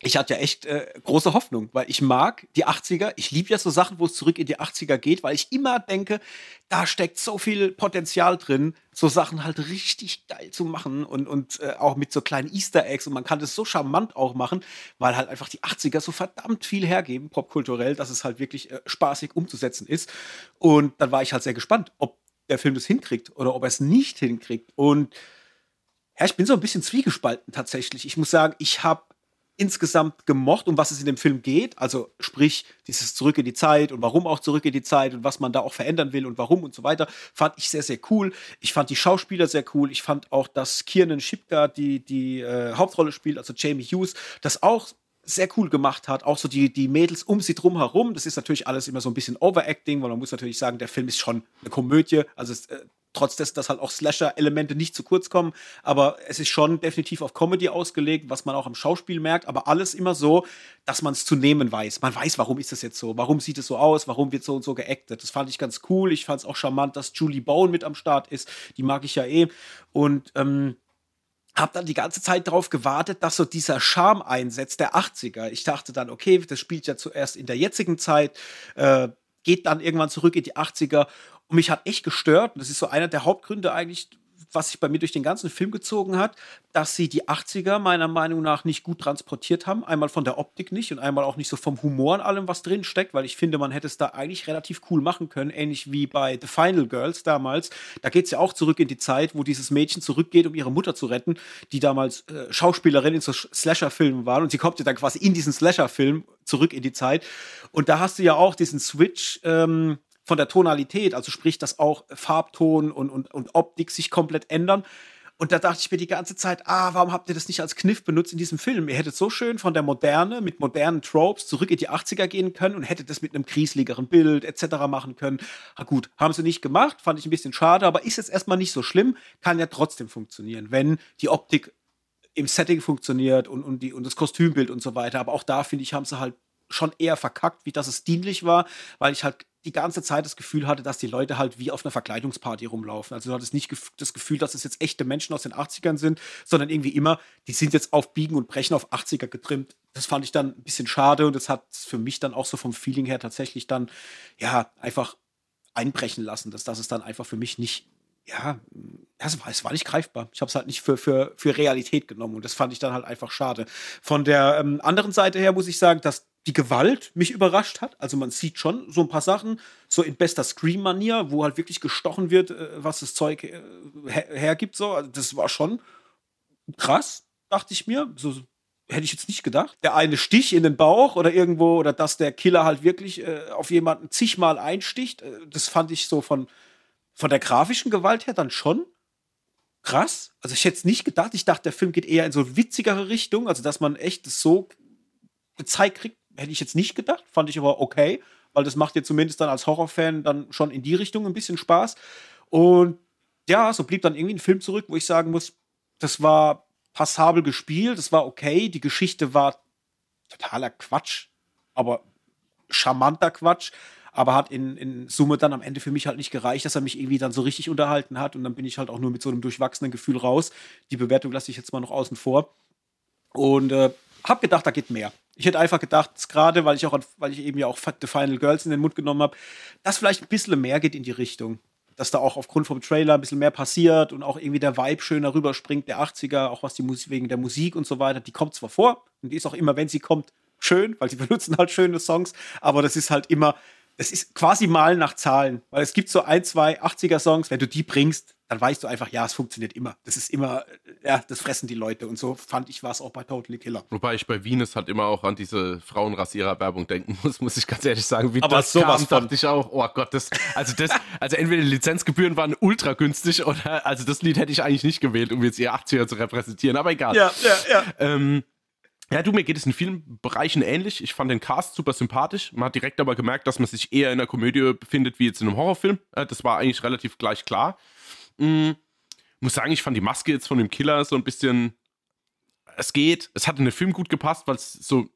ich hatte ja echt äh, große Hoffnung, weil ich mag die 80er. Ich liebe ja so Sachen, wo es zurück in die 80er geht, weil ich immer denke, da steckt so viel Potenzial drin, so Sachen halt richtig geil zu machen und, und äh, auch mit so kleinen Easter Eggs. Und man kann das so charmant auch machen, weil halt einfach die 80er so verdammt viel hergeben, popkulturell, dass es halt wirklich äh, spaßig umzusetzen ist. Und dann war ich halt sehr gespannt, ob der Film das hinkriegt oder ob er es nicht hinkriegt. Und ja, ich bin so ein bisschen zwiegespalten tatsächlich. Ich muss sagen, ich habe insgesamt gemocht, um was es in dem Film geht. Also sprich, dieses Zurück in die Zeit und warum auch zurück in die Zeit und was man da auch verändern will und warum und so weiter, fand ich sehr, sehr cool. Ich fand die Schauspieler sehr cool. Ich fand auch, dass Kiernan Shipka die, die äh, Hauptrolle spielt, also Jamie Hughes, das auch sehr cool gemacht hat. Auch so die, die Mädels um sie drum herum. Das ist natürlich alles immer so ein bisschen Overacting, weil man muss natürlich sagen, der Film ist schon eine Komödie. Also es, äh, trotz dessen, dass halt auch Slasher-Elemente nicht zu kurz kommen. Aber es ist schon definitiv auf Comedy ausgelegt, was man auch am Schauspiel merkt. Aber alles immer so, dass man es zu nehmen weiß. Man weiß, warum ist das jetzt so? Warum sieht es so aus? Warum wird so und so geactet? Das fand ich ganz cool. Ich fand es auch charmant, dass Julie Bowen mit am Start ist. Die mag ich ja eh. Und ähm, habe dann die ganze Zeit darauf gewartet, dass so dieser Charme einsetzt der 80er. Ich dachte dann, okay, das spielt ja zuerst in der jetzigen Zeit, äh, geht dann irgendwann zurück in die 80er und mich hat echt gestört, und das ist so einer der Hauptgründe eigentlich, was sich bei mir durch den ganzen Film gezogen hat, dass sie die 80er meiner Meinung nach nicht gut transportiert haben. Einmal von der Optik nicht und einmal auch nicht so vom Humor und allem, was drin steckt, weil ich finde, man hätte es da eigentlich relativ cool machen können, ähnlich wie bei The Final Girls damals. Da geht es ja auch zurück in die Zeit, wo dieses Mädchen zurückgeht, um ihre Mutter zu retten, die damals äh, Schauspielerin in so Slasher-Filmen war und sie kommt ja dann quasi in diesen Slasher-Film zurück in die Zeit. Und da hast du ja auch diesen Switch. Ähm, von der Tonalität, also sprich, dass auch Farbton und, und, und Optik sich komplett ändern. Und da dachte ich mir die ganze Zeit, ah, warum habt ihr das nicht als Kniff benutzt in diesem Film? Ihr hättet so schön von der Moderne mit modernen Tropes zurück in die 80er gehen können und hättet das mit einem kriesligeren Bild etc. machen können. Ah, gut, haben sie nicht gemacht, fand ich ein bisschen schade, aber ist jetzt erstmal nicht so schlimm, kann ja trotzdem funktionieren, wenn die Optik im Setting funktioniert und, und, die, und das Kostümbild und so weiter. Aber auch da, finde ich, haben sie halt schon eher verkackt, wie dass es dienlich war, weil ich halt die ganze Zeit das Gefühl hatte, dass die Leute halt wie auf einer Verkleidungsparty rumlaufen. Also du hattest nicht das Gefühl, dass es jetzt echte Menschen aus den 80ern sind, sondern irgendwie immer, die sind jetzt auf Biegen und Brechen auf 80er getrimmt. Das fand ich dann ein bisschen schade und das hat für mich dann auch so vom Feeling her tatsächlich dann, ja, einfach einbrechen lassen, dass das es dann einfach für mich nicht ja, es war, es war nicht greifbar. Ich habe es halt nicht für, für, für Realität genommen und das fand ich dann halt einfach schade. Von der ähm, anderen Seite her muss ich sagen, dass die Gewalt mich überrascht hat. Also man sieht schon so ein paar Sachen, so in bester Scream-Manier, wo halt wirklich gestochen wird, äh, was das Zeug äh, her hergibt. So. Also das war schon krass, dachte ich mir. So hätte ich jetzt nicht gedacht. Der eine Stich in den Bauch oder irgendwo, oder dass der Killer halt wirklich äh, auf jemanden zigmal einsticht, äh, das fand ich so von, von der grafischen Gewalt her dann schon krass. Also ich hätte es nicht gedacht. Ich dachte, der Film geht eher in so witzigere Richtung, also dass man echt so gezeigt kriegt, hätte ich jetzt nicht gedacht, fand ich aber okay, weil das macht dir zumindest dann als Horrorfan dann schon in die Richtung ein bisschen Spaß. Und ja, so blieb dann irgendwie ein Film zurück, wo ich sagen muss, das war passabel gespielt, das war okay, die Geschichte war totaler Quatsch, aber charmanter Quatsch, aber hat in, in Summe dann am Ende für mich halt nicht gereicht, dass er mich irgendwie dann so richtig unterhalten hat und dann bin ich halt auch nur mit so einem durchwachsenen Gefühl raus. Die Bewertung lasse ich jetzt mal noch außen vor. Und äh, hab gedacht, da geht mehr. Ich hätte einfach gedacht, gerade weil ich auch, weil ich eben ja auch The Final Girls in den Mund genommen habe, dass vielleicht ein bisschen mehr geht in die Richtung. Dass da auch aufgrund vom Trailer ein bisschen mehr passiert und auch irgendwie der Vibe schöner rüberspringt, der 80er, auch was die Musik, wegen der Musik und so weiter, die kommt zwar vor und die ist auch immer, wenn sie kommt, schön, weil sie benutzen halt schöne Songs, aber das ist halt immer, das ist quasi mal nach Zahlen, weil es gibt so ein, zwei 80er-Songs, wenn du die bringst, dann weißt du einfach, ja, es funktioniert immer. Das ist immer, ja, das fressen die Leute. Und so fand ich war es auch bei Totally Killer. Wobei ich bei Venus halt immer auch an diese Frauenrasierer-Werbung denken muss, muss ich ganz ehrlich sagen. Wie Aber das sowas kam, dachte ich auch, oh Gott, das, also das, also entweder die Lizenzgebühren waren ultra günstig oder, also das Lied hätte ich eigentlich nicht gewählt, um jetzt ihr 80er zu repräsentieren, aber egal. Ja, ja, ja. Ähm, ja, du, mir geht es in vielen Bereichen ähnlich. Ich fand den Cast super sympathisch. Man hat direkt aber gemerkt, dass man sich eher in einer Komödie befindet wie jetzt in einem Horrorfilm. Äh, das war eigentlich relativ gleich klar. Mhm muss sagen, ich fand die Maske jetzt von dem Killer so ein bisschen. Es geht. Es hat in den Film gut gepasst, weil es so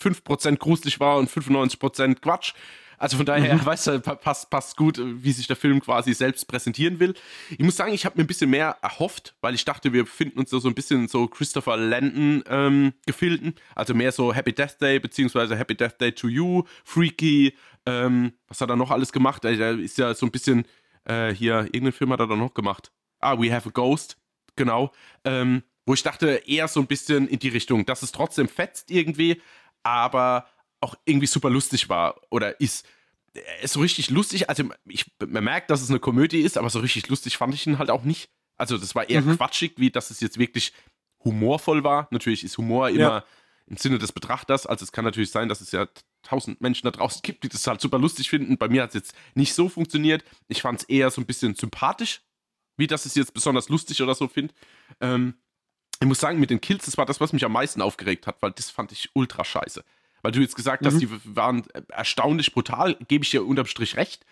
5% gruselig war und 95% Quatsch. Also von daher, mhm. weißt du, passt, passt gut, wie sich der Film quasi selbst präsentieren will. Ich muss sagen, ich habe mir ein bisschen mehr erhofft, weil ich dachte, wir befinden uns so, so ein bisschen so Christopher Landon ähm, gefilten. Also mehr so Happy Death Day, beziehungsweise Happy Death Day to You, Freaky, ähm, was hat er noch alles gemacht? Der ist ja so ein bisschen, äh, hier, irgendeinen Film hat er da noch gemacht ah, we have a ghost, genau, ähm, wo ich dachte, eher so ein bisschen in die Richtung, dass es trotzdem fetzt irgendwie, aber auch irgendwie super lustig war oder ist. Ist so richtig lustig, also ich, man merkt, dass es eine Komödie ist, aber so richtig lustig fand ich ihn halt auch nicht. Also das war eher mhm. quatschig, wie dass es jetzt wirklich humorvoll war. Natürlich ist Humor immer ja. Im Sinne des Betrachters. Also es kann natürlich sein, dass es ja tausend Menschen da draußen gibt, die das halt super lustig finden. Bei mir hat es jetzt nicht so funktioniert. Ich fand es eher so ein bisschen sympathisch, wie das es jetzt besonders lustig oder so finde. Ähm, ich muss sagen, mit den Kills, das war das, was mich am meisten aufgeregt hat, weil das fand ich ultra scheiße. Weil du jetzt gesagt hast, Mhm. die waren erstaunlich brutal, gebe ich dir unterm Strich recht.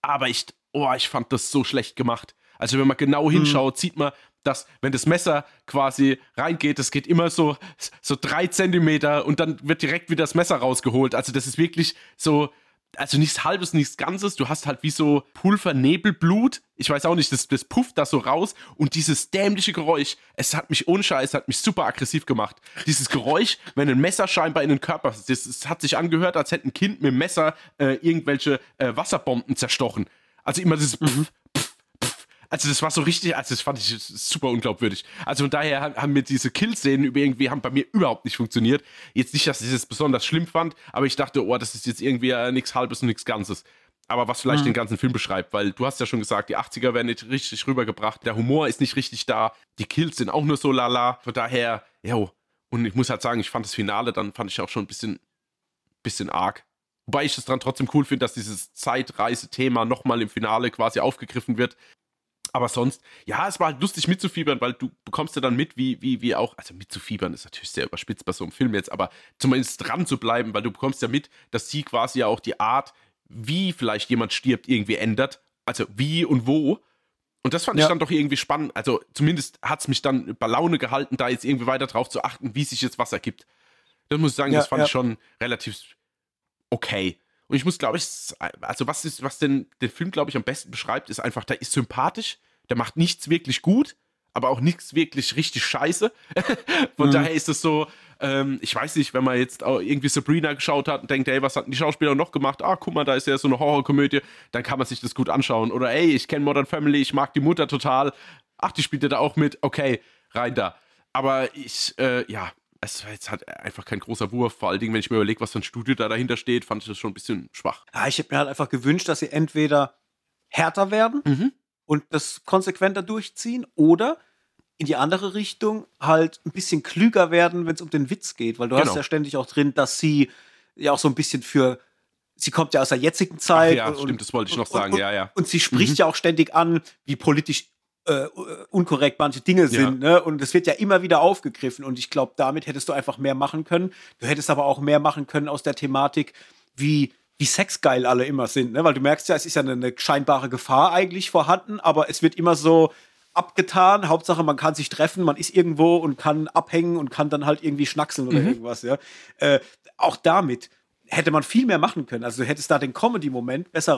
Aber ich, oh, ich fand das so schlecht gemacht. Also wenn man genau hinschaut, sieht man, dass wenn das Messer quasi reingeht, das geht immer so, so drei Zentimeter und dann wird direkt wieder das Messer rausgeholt. Also das ist wirklich so, also nichts halbes, nichts Ganzes. Du hast halt wie so Pulvernebelblut. Ich weiß auch nicht, das, das pufft da so raus. Und dieses dämliche Geräusch, es hat mich unscheiß, hat mich super aggressiv gemacht. Dieses Geräusch, wenn ein Messer scheinbar in den Körper, das, das hat sich angehört, als hätte ein Kind mit dem Messer äh, irgendwelche äh, Wasserbomben zerstochen. Also immer dieses Pff, Pff. Also das war so richtig, also das fand ich super unglaubwürdig. Also von daher haben- mir diese Kill-Szenen über irgendwie haben bei mir überhaupt nicht funktioniert. Jetzt nicht, dass ich das besonders schlimm fand, aber ich dachte, oh, das ist jetzt irgendwie äh, nichts Halbes und nichts Ganzes. Aber was vielleicht den ganzen Film beschreibt, weil du hast ja schon gesagt, die 80er werden nicht richtig rübergebracht, der Humor ist nicht richtig da, die Kills sind auch nur so lala. Von daher, jo. Und ich muss halt sagen, ich fand das Finale, dann fand ich auch schon ein bisschen, bisschen arg. Wobei ich es dann trotzdem cool finde, dass dieses Zeitreise-Thema nochmal im Finale quasi aufgegriffen wird. Aber sonst, ja, es war halt lustig mitzufiebern, weil du bekommst ja dann mit, wie, wie, wie auch, also mitzufiebern ist natürlich sehr überspitzt bei so einem Film jetzt, aber zumindest dran zu bleiben, weil du bekommst ja mit, dass sie quasi ja auch die Art, wie vielleicht jemand stirbt, irgendwie ändert. Also wie und wo. Und das fand ich Ja. dann doch irgendwie spannend. Also zumindest hat es mich dann bei Laune gehalten, da jetzt irgendwie weiter drauf zu achten, wie sich jetzt was ergibt. Das muss ich sagen, Ja, das fand ja. ich schon relativ okay. Und ich muss, glaube ich, also was ist, was den, den Film, glaube ich, am besten beschreibt, ist einfach, der ist sympathisch, der macht nichts wirklich gut, aber auch nichts wirklich richtig scheiße. Von Mhm. daher ist es so, ähm, ich weiß nicht, wenn man jetzt irgendwie Sabrina geschaut hat und denkt, ey, was hatten die Schauspieler noch gemacht? Ah, guck mal, da ist ja so eine Horrorkomödie, dann kann man sich das gut anschauen. Oder ey, ich kenne Modern Family, ich mag die Mutter total. Ach, die spielt ja da auch mit, okay, rein da. Aber ich, äh, ja, es war jetzt halt einfach kein großer Wurf. Vor allen Dingen, wenn ich mir überlege, was für ein Studio da dahinter steht, fand ich das schon ein bisschen schwach. Ja, ich hätte mir halt einfach gewünscht, dass sie entweder härter werden Mhm. und das konsequenter durchziehen oder in die andere Richtung halt ein bisschen klüger werden, wenn es um den Witz geht, weil du Genau. hast ja ständig auch drin, dass sie ja auch so ein bisschen für sie kommt ja aus der jetzigen Zeit ja, und, stimmt, das wollte ich noch und- sagen, und, ja, ja. und sie spricht ja auch ständig an, wie politisch äh, unkorrekt manche Dinge sind, ne? Und es wird ja immer wieder aufgegriffen und ich glaube, damit hättest du einfach mehr machen können. Du hättest aber auch mehr machen können aus der Thematik, wie wie sexgeil alle immer sind, ne? Weil du merkst ja, es ist ja eine, eine scheinbare Gefahr eigentlich vorhanden, aber es wird immer so abgetan. Hauptsache, man kann sich treffen, man ist irgendwo und kann abhängen und kann dann halt irgendwie schnackseln oder irgendwas, ja. Äh, auch damit hätte man viel mehr machen können. Also du hättest da den Comedy-Moment besser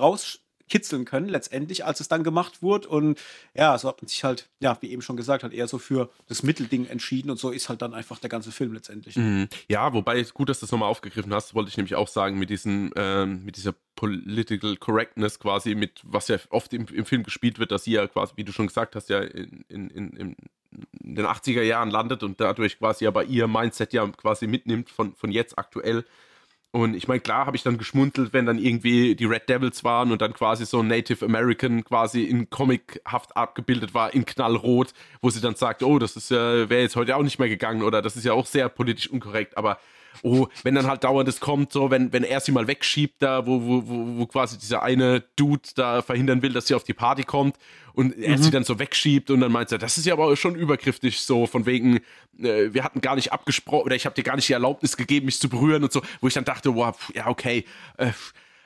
rauskitzeln können, letztendlich, als es dann gemacht wurde. Und ja, so hat man sich halt, ja, wie eben schon gesagt, halt eher so für das Mittelding entschieden und so ist halt dann einfach der ganze Film letztendlich. Mhm. Ja, wobei gut, dass du das nochmal aufgegriffen hast, wollte ich nämlich auch sagen, mit diesen, ähm, mit dieser Political Correctness quasi, mit was ja oft im, im Film gespielt wird, dass sie ja quasi, wie du schon gesagt hast, ja in, in, in, in den 80er Jahren landet und dadurch quasi aber ihr Mindset ja quasi mitnimmt von, von jetzt aktuell. Und ich meine, klar habe ich dann geschmunzelt, wenn dann irgendwie die Red Devils waren und dann quasi so ein Native American quasi in comichaft abgebildet war, in knallrot, wo sie dann sagt, oh, das ist ja, wäre jetzt heute auch nicht mehr gegangen oder das ist ja auch sehr politisch unkorrekt, aber oh, wenn dann halt dauernd es kommt, so, wenn, wenn er sie mal wegschiebt, da, wo, wo, wo, wo quasi dieser eine Dude da verhindern will, dass sie auf die Party kommt und er sie dann so wegschiebt und dann meint er, das ist ja aber schon übergriffig, so von wegen, äh, wir hatten gar nicht abgesprochen oder ich habe dir gar nicht die Erlaubnis gegeben, mich zu berühren und so, wo ich dann dachte, wow, pf, ja, okay, äh,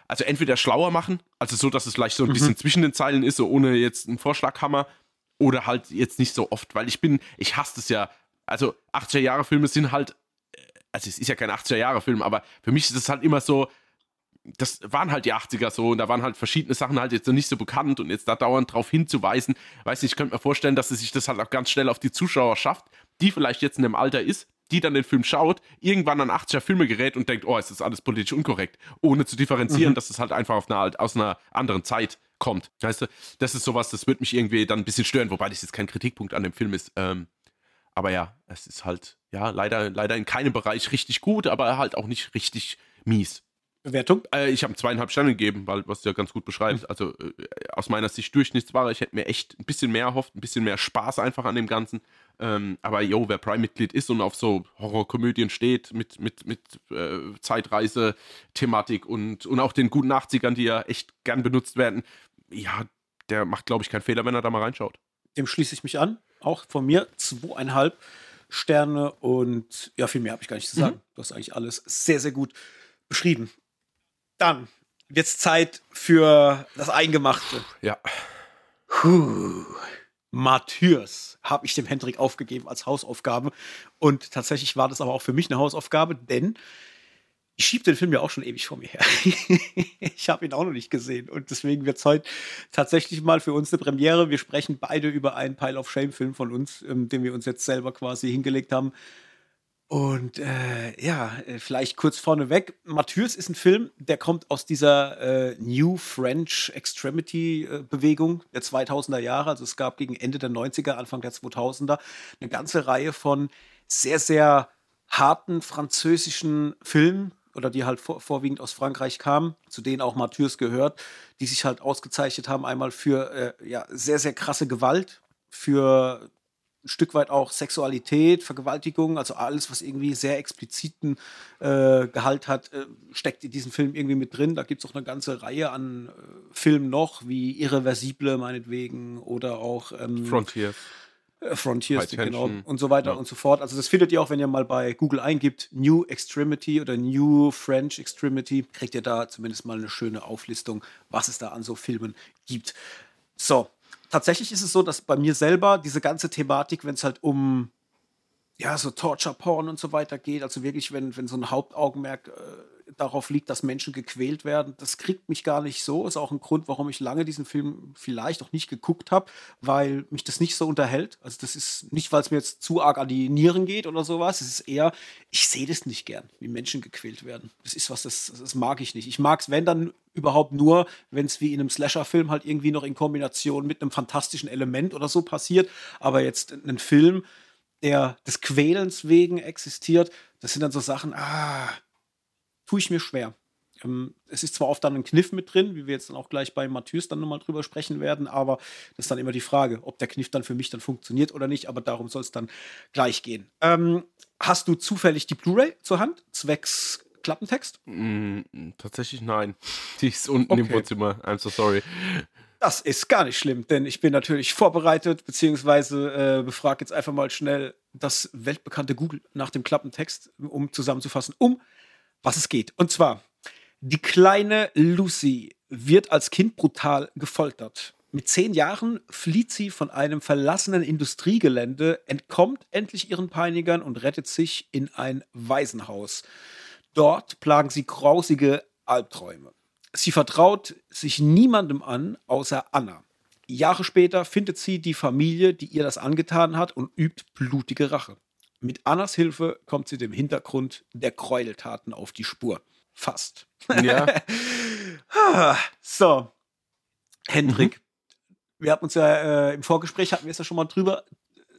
also entweder schlauer machen, also so, dass es vielleicht so ein bisschen zwischen den Zeilen ist, so ohne jetzt einen Vorschlaghammer, oder halt jetzt nicht so oft, weil ich bin, ich hasse es ja, also 80er-Jahre-Filme sind halt, also es ist ja kein 80er-Jahre-Film, aber für mich ist es halt immer so, das waren halt die 80er so und da waren halt verschiedene Sachen halt jetzt noch nicht so bekannt und jetzt da dauernd drauf hinzuweisen, weiß nicht, ich könnte mir vorstellen, dass es sich das halt auch ganz schnell auf die Zuschauer schafft, die vielleicht jetzt in dem Alter ist, die dann den Film schaut, irgendwann an 80er Filme gerät und denkt, oh, es ist alles politisch unkorrekt, ohne zu differenzieren, dass es halt einfach auf einer, aus einer anderen Zeit kommt. Weißt du, das ist sowas, das wird mich irgendwie dann ein bisschen stören, wobei das jetzt kein Kritikpunkt an dem Film ist. Ähm, aber ja, es ist halt, ja, leider, leider in keinem Bereich richtig gut, aber halt auch nicht richtig mies. Bewertung? Äh, ich habe zweieinhalb Sterne gegeben, weil was du ja ganz gut beschreibst. Also äh, aus meiner Sicht Durchschnittsware. Ich hätte mir echt ein bisschen mehr erhofft, ein bisschen mehr Spaß einfach an dem Ganzen. Ähm, aber yo, wer Prime-Mitglied ist und auf so Horrorkomödien steht mit, mit, mit äh, Zeitreise-Thematik und, und auch den guten 80ern, die ja echt gern benutzt werden, ja, der macht, glaube ich, keinen Fehler, wenn er da mal reinschaut. Dem schließe ich mich an. Auch von mir zweieinhalb. Sterne und ja, viel mehr habe ich gar nicht zu sagen. Mhm. Du hast eigentlich alles sehr, sehr gut beschrieben. Dann jetzt Zeit für das Eingemachte. Ja. Puh. Martyrs habe ich dem Hendrik aufgegeben als Hausaufgabe. Und tatsächlich war das aber auch für mich eine Hausaufgabe, denn ich schiebe den Film ja auch schon ewig vor mir her. ich habe ihn auch noch nicht gesehen. Und deswegen wird es heute tatsächlich mal für uns eine Premiere. Wir sprechen beide über einen Pile of Shame-Film von uns, ähm, den wir uns jetzt selber quasi hingelegt haben. Und äh, ja, äh, vielleicht kurz vorneweg. Mathieu ist ein Film, der kommt aus dieser äh, New French Extremity-Bewegung der 2000er Jahre. Also es gab gegen Ende der 90er, Anfang der 2000er eine ganze Reihe von sehr, sehr harten französischen Filmen, oder die halt vor, vorwiegend aus Frankreich kamen, zu denen auch Mathieu's gehört, die sich halt ausgezeichnet haben, einmal für äh, ja, sehr, sehr krasse Gewalt, für ein Stück weit auch Sexualität, Vergewaltigung, also alles, was irgendwie sehr expliziten äh, Gehalt hat, äh, steckt in diesem Film irgendwie mit drin. Da gibt es auch eine ganze Reihe an äh, Filmen noch, wie Irreversible meinetwegen oder auch ähm, Frontiers. Äh, Frontiers, genau, und so weiter ja. und so fort. Also das findet ihr auch, wenn ihr mal bei Google eingibt, New Extremity oder New French Extremity, kriegt ihr da zumindest mal eine schöne Auflistung, was es da an so Filmen gibt. So, tatsächlich ist es so, dass bei mir selber diese ganze Thematik, wenn es halt um ja, so Torture-Porn und so weiter geht, also wirklich, wenn, wenn so ein Hauptaugenmerk äh, darauf liegt, dass Menschen gequält werden, das kriegt mich gar nicht so. Ist auch ein Grund, warum ich lange diesen Film vielleicht auch nicht geguckt habe, weil mich das nicht so unterhält. Also das ist nicht, weil es mir jetzt zu arg an die Nieren geht oder sowas. Es ist eher, ich sehe das nicht gern, wie Menschen gequält werden. Das ist was, das, das mag ich nicht. Ich mag es, wenn dann überhaupt nur, wenn es wie in einem Slasher-Film halt irgendwie noch in Kombination mit einem fantastischen Element oder so passiert. Aber jetzt ein Film, der des Quälens wegen existiert, das sind dann so Sachen, ah, tue ich mir schwer. Ähm, es ist zwar oft dann ein Kniff mit drin, wie wir jetzt dann auch gleich bei Matthäus dann nochmal drüber sprechen werden, aber das ist dann immer die Frage, ob der Kniff dann für mich dann funktioniert oder nicht, aber darum soll es dann gleich gehen. Ähm, hast du zufällig die Blu-ray zur Hand, zwecks Klappentext? Mm, tatsächlich nein. Die ist unten okay. im Wohnzimmer. I'm so sorry. Das ist gar nicht schlimm, denn ich bin natürlich vorbereitet, beziehungsweise äh, befrage jetzt einfach mal schnell das weltbekannte Google nach dem Klappentext, um zusammenzufassen, um was es geht. Und zwar, die kleine Lucy wird als Kind brutal gefoltert. Mit zehn Jahren flieht sie von einem verlassenen Industriegelände, entkommt endlich ihren Peinigern und rettet sich in ein Waisenhaus. Dort plagen sie grausige Albträume. Sie vertraut sich niemandem an, außer Anna. Jahre später findet sie die Familie, die ihr das angetan hat und übt blutige Rache. Mit Annas Hilfe kommt sie dem Hintergrund der Gräueltaten auf die Spur. Fast. Ja. so, Hendrik, mhm. wir hatten uns ja äh, im Vorgespräch, hatten wir es ja schon mal drüber,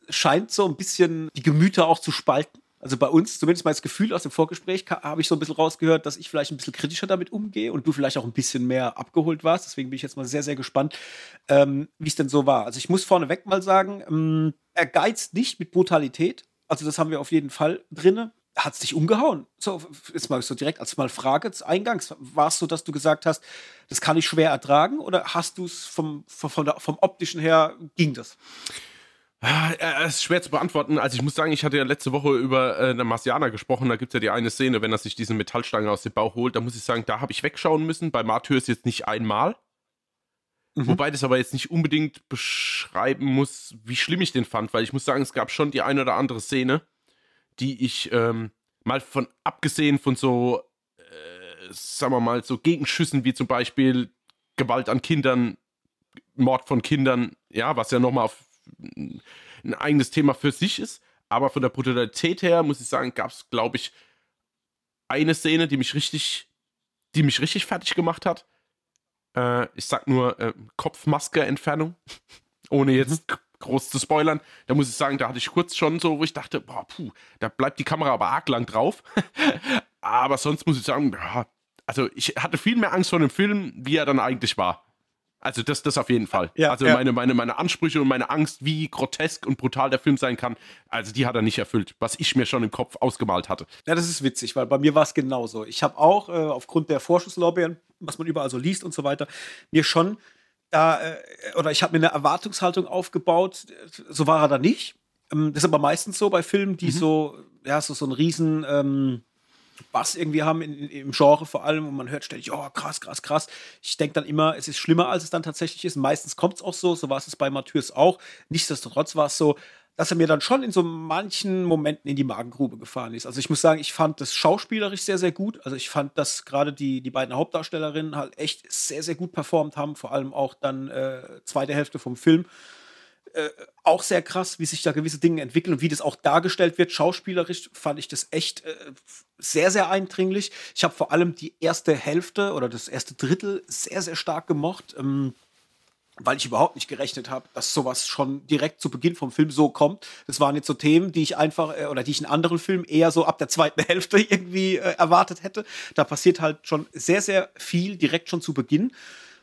scheint so ein bisschen die Gemüter auch zu spalten. Also bei uns, zumindest mal das Gefühl aus dem Vorgespräch, habe ich so ein bisschen rausgehört, dass ich vielleicht ein bisschen kritischer damit umgehe und du vielleicht auch ein bisschen mehr abgeholt warst. Deswegen bin ich jetzt mal sehr, sehr gespannt, ähm, wie es denn so war. Also ich muss vorneweg mal sagen, ähm, er geizt nicht mit Brutalität. Also das haben wir auf jeden Fall drinne. Hat es dich umgehauen? So, jetzt mal so direkt als mal Frage eingangs. War es so, dass du gesagt hast, das kann ich schwer ertragen oder hast du es vom, vom, vom optischen her, ging das? Ah, es ist schwer zu beantworten. Also ich muss sagen, ich hatte ja letzte Woche über äh, eine gesprochen. Da gibt es ja die eine Szene, wenn er sich diese Metallstange aus dem Bauch holt. Da muss ich sagen, da habe ich wegschauen müssen. Bei Martyrs jetzt nicht einmal. Mhm. Wobei das aber jetzt nicht unbedingt beschreiben muss, wie schlimm ich den fand. Weil ich muss sagen, es gab schon die eine oder andere Szene, die ich ähm, mal von abgesehen von so, äh, sagen wir mal, so Gegenschüssen wie zum Beispiel Gewalt an Kindern, Mord von Kindern, ja, was ja nochmal ein eigenes Thema für sich ist. Aber von der Brutalität her, muss ich sagen, gab es, glaube ich, eine Szene, die mich richtig, die mich richtig fertig gemacht hat. Äh, ich sag nur äh, Kopfmaske-Entfernung, ohne jetzt mhm. groß zu spoilern. Da muss ich sagen, da hatte ich kurz schon so, wo ich dachte, boah, puh, da bleibt die Kamera aber arg lang drauf. aber sonst muss ich sagen, also ich hatte viel mehr Angst vor dem Film, wie er dann eigentlich war. Also das, das auf jeden Fall. Ja, also ja. Meine, meine, meine Ansprüche und meine Angst, wie grotesk und brutal der Film sein kann, also die hat er nicht erfüllt, was ich mir schon im Kopf ausgemalt hatte. Ja, das ist witzig, weil bei mir war es genauso. Ich habe auch äh, aufgrund der Vorschusslorbeeren, was man überall so liest und so weiter, mir schon da, äh, oder ich habe mir eine Erwartungshaltung aufgebaut, so war er da nicht. Ähm, das ist aber meistens so bei Filmen, die mhm. so, ja, so, so einen riesen ähm, Bass irgendwie haben in, im Genre vor allem und man hört ständig, oh krass, krass, krass. Ich denke dann immer, es ist schlimmer, als es dann tatsächlich ist. Meistens kommt es auch so, so war es bei Matthäus auch. Nichtsdestotrotz war es so, dass er mir dann schon in so manchen Momenten in die Magengrube gefahren ist. Also ich muss sagen, ich fand das schauspielerisch sehr, sehr gut. Also ich fand, dass gerade die, die beiden Hauptdarstellerinnen halt echt sehr, sehr gut performt haben. Vor allem auch dann äh, zweite Hälfte vom Film. Äh, auch sehr krass, wie sich da gewisse Dinge entwickeln und wie das auch dargestellt wird. Schauspielerisch fand ich das echt äh, sehr, sehr eindringlich. Ich habe vor allem die erste Hälfte oder das erste Drittel sehr, sehr stark gemocht. Ähm, weil ich überhaupt nicht gerechnet habe, dass sowas schon direkt zu Beginn vom Film so kommt. Das waren jetzt so Themen, die ich einfach äh, oder die ich in anderen Filmen eher so ab der zweiten Hälfte irgendwie äh, erwartet hätte. Da passiert halt schon sehr, sehr viel direkt schon zu Beginn.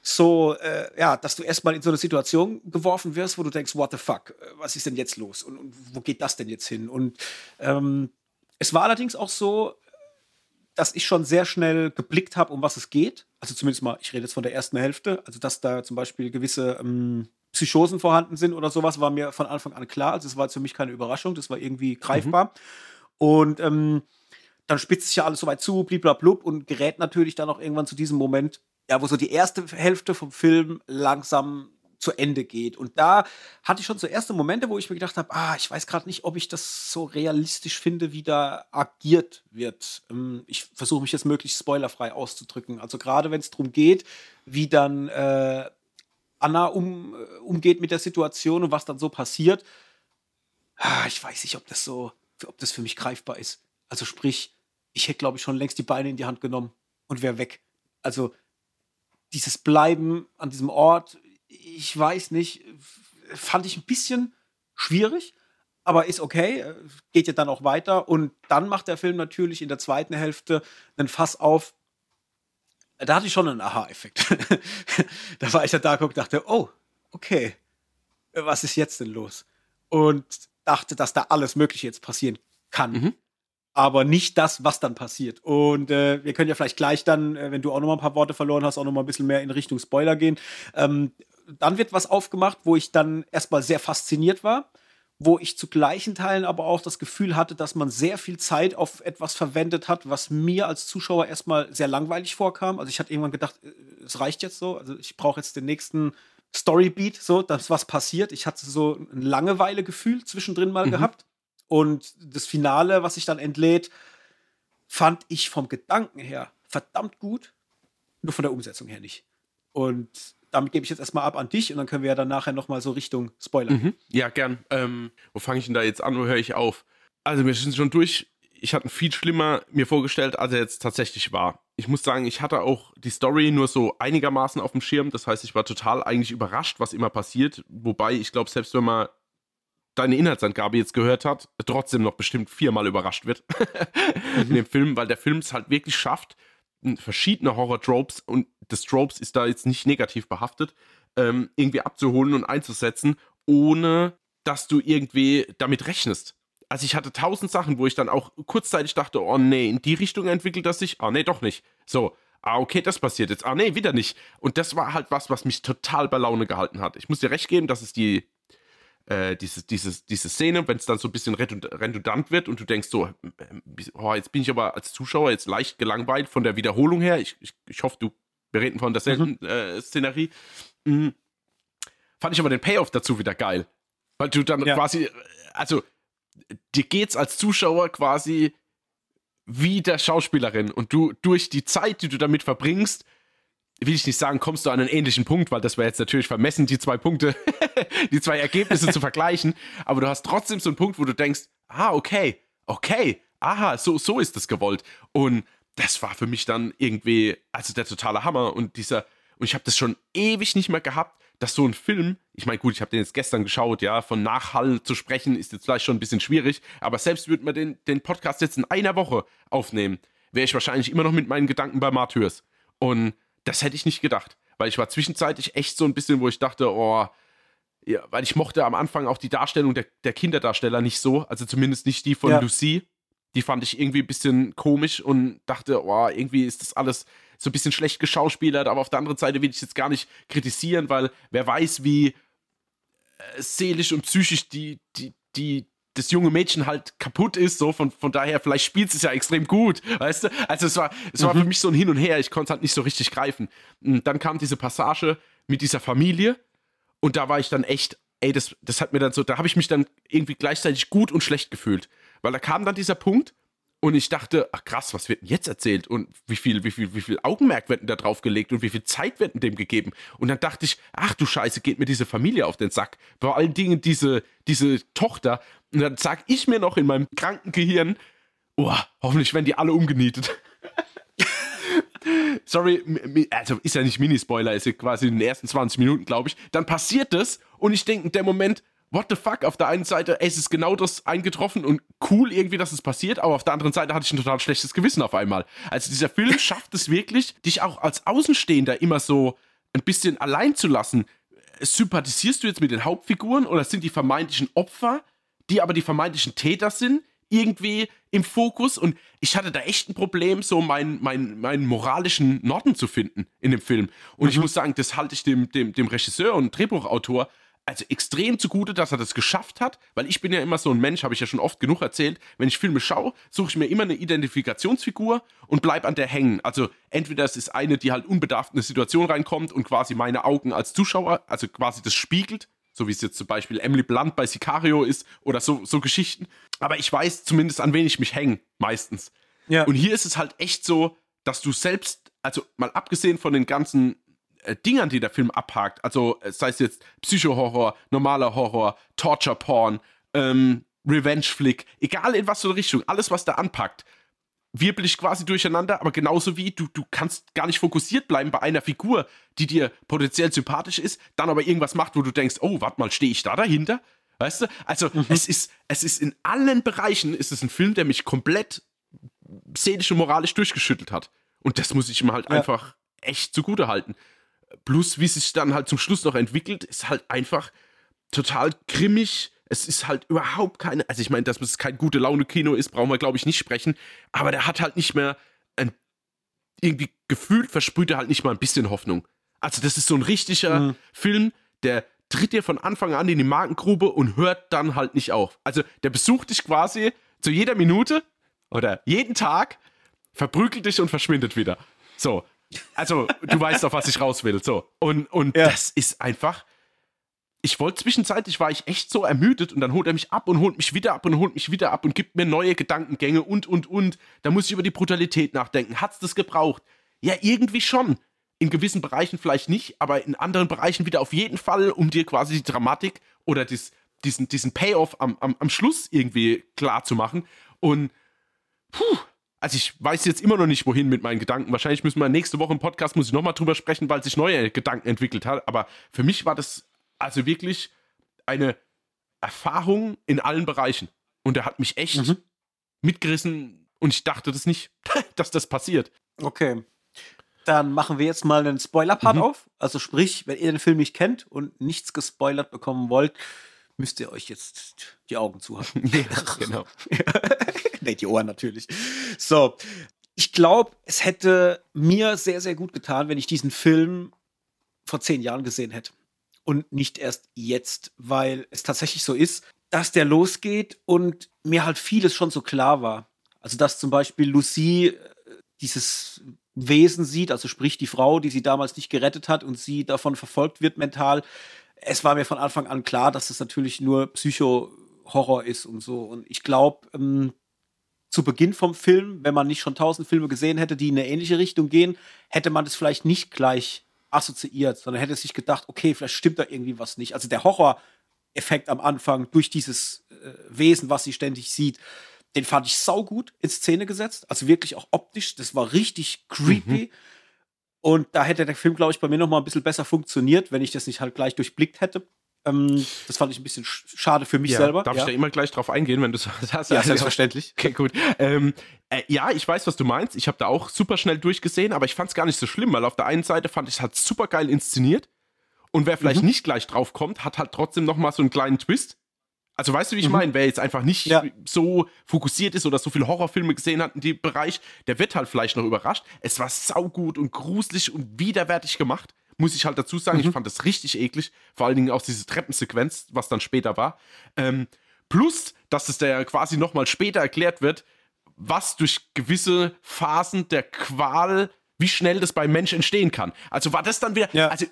So, äh, ja, dass du erstmal in so eine Situation geworfen wirst, wo du denkst, what the fuck, äh, was ist denn jetzt los und, und wo geht das denn jetzt hin? Und ähm, es war allerdings auch so, dass ich schon sehr schnell geblickt habe, um was es geht. Also zumindest mal, ich rede jetzt von der ersten Hälfte. Also, dass da zum Beispiel gewisse ähm, Psychosen vorhanden sind oder sowas, war mir von Anfang an klar. Also, es war für mich keine Überraschung, das war irgendwie greifbar. Mhm. Und ähm, dann spitzt sich ja alles so weit zu, bliblablub, und gerät natürlich dann auch irgendwann zu diesem Moment, ja, wo so die erste Hälfte vom Film langsam zu Ende geht. Und da hatte ich schon so erste Momente, wo ich mir gedacht habe, ah, ich weiß gerade nicht, ob ich das so realistisch finde, wie da agiert wird. Ähm, ich versuche mich jetzt möglichst spoilerfrei auszudrücken. Also gerade wenn es darum geht, wie dann äh, Anna um, äh, umgeht mit der Situation und was dann so passiert, ah, ich weiß nicht, ob das so, ob das für mich greifbar ist. Also sprich, ich hätte, glaube ich, schon längst die Beine in die Hand genommen und wäre weg. Also dieses Bleiben an diesem Ort, ich weiß nicht, fand ich ein bisschen schwierig, aber ist okay, geht ja dann auch weiter. Und dann macht der Film natürlich in der zweiten Hälfte einen Fass auf. Da hatte ich schon einen Aha-Effekt. da war ich dann da und dachte, oh, okay, was ist jetzt denn los? Und dachte, dass da alles Mögliche jetzt passieren kann. Mhm. Aber nicht das, was dann passiert. Und äh, wir können ja vielleicht gleich dann, äh, wenn du auch noch mal ein paar Worte verloren hast, auch noch mal ein bisschen mehr in Richtung Spoiler gehen. Ähm, dann wird was aufgemacht, wo ich dann erstmal sehr fasziniert war, wo ich zu gleichen Teilen aber auch das Gefühl hatte, dass man sehr viel Zeit auf etwas verwendet hat, was mir als Zuschauer erstmal sehr langweilig vorkam. Also ich hatte irgendwann gedacht, äh, es reicht jetzt so, also ich brauche jetzt den nächsten Storybeat, so, dass was passiert. Ich hatte so ein Langeweile-Gefühl zwischendrin mal mhm. gehabt. Und das Finale, was sich dann entlädt, fand ich vom Gedanken her verdammt gut, nur von der Umsetzung her nicht. Und damit gebe ich jetzt erstmal ab an dich und dann können wir ja dann nachher nochmal so Richtung Spoiler. Mhm. Ja, gern. Ähm, wo fange ich denn da jetzt an? Wo höre ich auf? Also, wir sind schon durch. Ich hatte viel schlimmer mir vorgestellt, als er jetzt tatsächlich war. Ich muss sagen, ich hatte auch die Story nur so einigermaßen auf dem Schirm. Das heißt, ich war total eigentlich überrascht, was immer passiert. Wobei ich glaube, selbst wenn man deine Inhaltsangabe jetzt gehört hat, trotzdem noch bestimmt viermal überrascht wird in dem Film, weil der Film es halt wirklich schafft, verschiedene Horror-Tropes und das Tropes ist da jetzt nicht negativ behaftet, ähm, irgendwie abzuholen und einzusetzen, ohne dass du irgendwie damit rechnest. Also ich hatte tausend Sachen, wo ich dann auch kurzzeitig dachte, oh nee, in die Richtung entwickelt das sich, ah nee, doch nicht. So, ah okay, das passiert jetzt, ah nee, wieder nicht. Und das war halt was, was mich total bei Laune gehalten hat. Ich muss dir recht geben, dass es die äh, diese, diese, diese Szene, wenn es dann so ein bisschen redundant wird und du denkst so, oh, jetzt bin ich aber als Zuschauer jetzt leicht gelangweilt von der Wiederholung her. Ich, ich, ich hoffe, du wir reden von derselben mhm. äh, Szenerie. Mhm. Fand ich aber den Payoff dazu wieder geil. Weil du dann ja. quasi, also dir geht's als Zuschauer quasi wie der Schauspielerin und du durch die Zeit, die du damit verbringst, will ich nicht sagen, kommst du an einen ähnlichen Punkt, weil das wäre jetzt natürlich vermessen, die zwei Punkte, die zwei Ergebnisse zu vergleichen. Aber du hast trotzdem so einen Punkt, wo du denkst, ah, okay, okay, aha, so, so ist das gewollt. Und das war für mich dann irgendwie, also der totale Hammer. Und dieser, und ich habe das schon ewig nicht mehr gehabt, dass so ein Film, ich meine, gut, ich habe den jetzt gestern geschaut, ja, von Nachhall zu sprechen, ist jetzt vielleicht schon ein bisschen schwierig, aber selbst würde man den, den Podcast jetzt in einer Woche aufnehmen, wäre ich wahrscheinlich immer noch mit meinen Gedanken bei Martyrs. Und das hätte ich nicht gedacht. Weil ich war zwischenzeitlich echt so ein bisschen, wo ich dachte, oh, ja, weil ich mochte am Anfang auch die Darstellung der, der Kinderdarsteller nicht so, also zumindest nicht die von ja. Lucy. Die fand ich irgendwie ein bisschen komisch und dachte, oh, irgendwie ist das alles so ein bisschen schlecht geschauspielert, aber auf der anderen Seite will ich jetzt gar nicht kritisieren, weil wer weiß, wie äh, seelisch und psychisch die, die, die das junge Mädchen halt kaputt ist, so von, von daher, vielleicht spielt es ja extrem gut, weißt du? Also es war, es war für mich so ein Hin und Her, ich konnte es halt nicht so richtig greifen. Und dann kam diese Passage mit dieser Familie und da war ich dann echt, ey, das, das hat mir dann so, da habe ich mich dann irgendwie gleichzeitig gut und schlecht gefühlt. Weil da kam dann dieser Punkt, und ich dachte, ach krass, was wird denn jetzt erzählt? Und wie viel, wie viel, wie viel Augenmerk wird denn da drauf gelegt und wie viel Zeit wird denn dem gegeben? Und dann dachte ich, ach du Scheiße, geht mir diese Familie auf den Sack. Vor allen Dingen diese, diese Tochter. Und dann sag ich mir noch in meinem kranken Gehirn, oh, hoffentlich werden die alle umgenietet. Sorry, also ist ja nicht Mini-Spoiler, ist ja quasi in den ersten 20 Minuten, glaube ich. Dann passiert das und ich denke in dem Moment, what the fuck? Auf der einen Seite, ey, es ist genau das eingetroffen und cool irgendwie, dass es passiert, aber auf der anderen Seite hatte ich ein total schlechtes Gewissen auf einmal. Also dieser Film schafft es wirklich, dich auch als Außenstehender immer so ein bisschen allein zu lassen. Sympathisierst du jetzt mit den Hauptfiguren oder sind die vermeintlichen Opfer, die aber die vermeintlichen Täter sind, irgendwie im Fokus? Und ich hatte da echt ein Problem, so meinen mein, mein moralischen Norden zu finden in dem Film. Und mhm. ich muss sagen, das halte ich dem, dem, dem Regisseur und Drehbuchautor also extrem zugute, dass er das geschafft hat, weil ich bin ja immer so ein Mensch, habe ich ja schon oft genug erzählt. Wenn ich Filme schaue, suche ich mir immer eine Identifikationsfigur und bleibe an der hängen. Also entweder es ist eine, die halt unbedarft in eine Situation reinkommt und quasi meine Augen als Zuschauer, also quasi das spiegelt, so wie es jetzt zum Beispiel Emily Blunt bei Sicario ist oder so, so Geschichten. Aber ich weiß zumindest, an wen ich mich hänge, meistens. Ja. Und hier ist es halt echt so, dass du selbst, also mal abgesehen von den ganzen äh, Dingern, die der Film abhakt, also äh, sei es jetzt Psycho-Horror, normaler Horror, Torture-Porn, ähm, Revenge-Flick, egal in was für eine Richtung, alles, was der anpackt, wirbel ich quasi durcheinander, aber genauso wie du, du kannst gar nicht fokussiert bleiben bei einer Figur, die dir potenziell sympathisch ist, dann aber irgendwas macht, wo du denkst, oh, warte mal, stehe ich da dahinter? Weißt du? Also, mhm. es ist, es ist in allen Bereichen, ist es ein Film, der mich komplett seelisch und moralisch durchgeschüttelt hat. Und das muss ich ihm halt ja. einfach echt zugute halten. Plus, wie sich dann halt zum Schluss noch entwickelt, ist halt einfach total grimmig. Es ist halt überhaupt keine, also ich meine, dass es kein gute Laune-Kino ist, brauchen wir, glaube ich, nicht sprechen. Aber der hat halt nicht mehr ein, irgendwie gefühlt versprüht er halt nicht mal ein bisschen Hoffnung. Also das ist so ein richtiger mhm. Film, der tritt dir von Anfang an in die Markengrube und hört dann halt nicht auf. Also der besucht dich quasi zu jeder Minute oder jeden Tag, verprügelt dich und verschwindet wieder. So, also, du weißt auf was ich raus will. So. Und, und ja. das ist einfach. Ich wollte zwischenzeitlich war ich echt so ermüdet und dann holt er mich ab und holt mich wieder ab und holt mich wieder ab und gibt mir neue Gedankengänge und und und. Da muss ich über die Brutalität nachdenken. Hat's das gebraucht? Ja, irgendwie schon. In gewissen Bereichen vielleicht nicht, aber in anderen Bereichen wieder auf jeden Fall, um dir quasi die Dramatik oder dies, diesen, diesen Payoff am, am, am Schluss irgendwie klar zu machen. Und puh, also ich weiß jetzt immer noch nicht, wohin mit meinen Gedanken. Wahrscheinlich müssen wir nächste Woche im Podcast muss ich nochmal drüber sprechen, weil sich neue Gedanken entwickelt hat. Aber für mich war das also wirklich eine Erfahrung in allen Bereichen. Und er hat mich echt mhm. mitgerissen und ich dachte das nicht, dass das passiert. Okay. Dann machen wir jetzt mal einen Spoiler-Part mhm. auf. Also sprich, wenn ihr den Film nicht kennt und nichts gespoilert bekommen wollt, müsst ihr euch jetzt die Augen zuhalten. ja, genau. nee, die Ohren natürlich. So, ich glaube, es hätte mir sehr, sehr gut getan, wenn ich diesen Film vor zehn Jahren gesehen hätte. Und nicht erst jetzt, weil es tatsächlich so ist, dass der losgeht und mir halt vieles schon so klar war. Also, dass zum Beispiel Lucy äh, dieses Wesen sieht, also sprich die Frau, die sie damals nicht gerettet hat und sie davon verfolgt wird mental, es war mir von Anfang an klar, dass es natürlich nur Psycho-Horror ist und so. Und ich glaube, ähm, zu Beginn vom Film, wenn man nicht schon tausend Filme gesehen hätte, die in eine ähnliche Richtung gehen, hätte man das vielleicht nicht gleich assoziiert, sondern hätte sich gedacht, okay, vielleicht stimmt da irgendwie was nicht. Also der Horror-Effekt am Anfang durch dieses äh, Wesen, was sie ständig sieht, den fand ich saugut in Szene gesetzt. Also wirklich auch optisch. Das war richtig creepy. Mhm. Und da hätte der Film, glaube ich, bei mir noch mal ein bisschen besser funktioniert, wenn ich das nicht halt gleich durchblickt hätte. Ähm, das fand ich ein bisschen schade für mich ja, selber. Darf ja. ich da immer gleich drauf eingehen, wenn du das hast? Ja, selbstverständlich. Okay, gut. Ähm, äh, ja, ich weiß, was du meinst. Ich habe da auch super schnell durchgesehen, aber ich fand es gar nicht so schlimm, weil auf der einen Seite fand ich es halt super geil inszeniert. Und wer vielleicht mhm. nicht gleich drauf kommt, hat halt trotzdem noch mal so einen kleinen Twist. Also weißt du, wie ich mhm. meine? Wer jetzt einfach nicht ja. so fokussiert ist oder so viele Horrorfilme gesehen hat in dem Bereich, der wird halt vielleicht noch überrascht. Es war saugut und gruselig und widerwärtig gemacht. Muss ich halt dazu sagen, mhm. ich fand das richtig eklig. Vor allen Dingen auch diese Treppensequenz, was dann später war. Ähm, Plus, dass es da ja quasi nochmal später erklärt wird, was durch gewisse Phasen der Qual, wie schnell das beim Mensch entstehen kann. Also war das dann wieder, Ja. also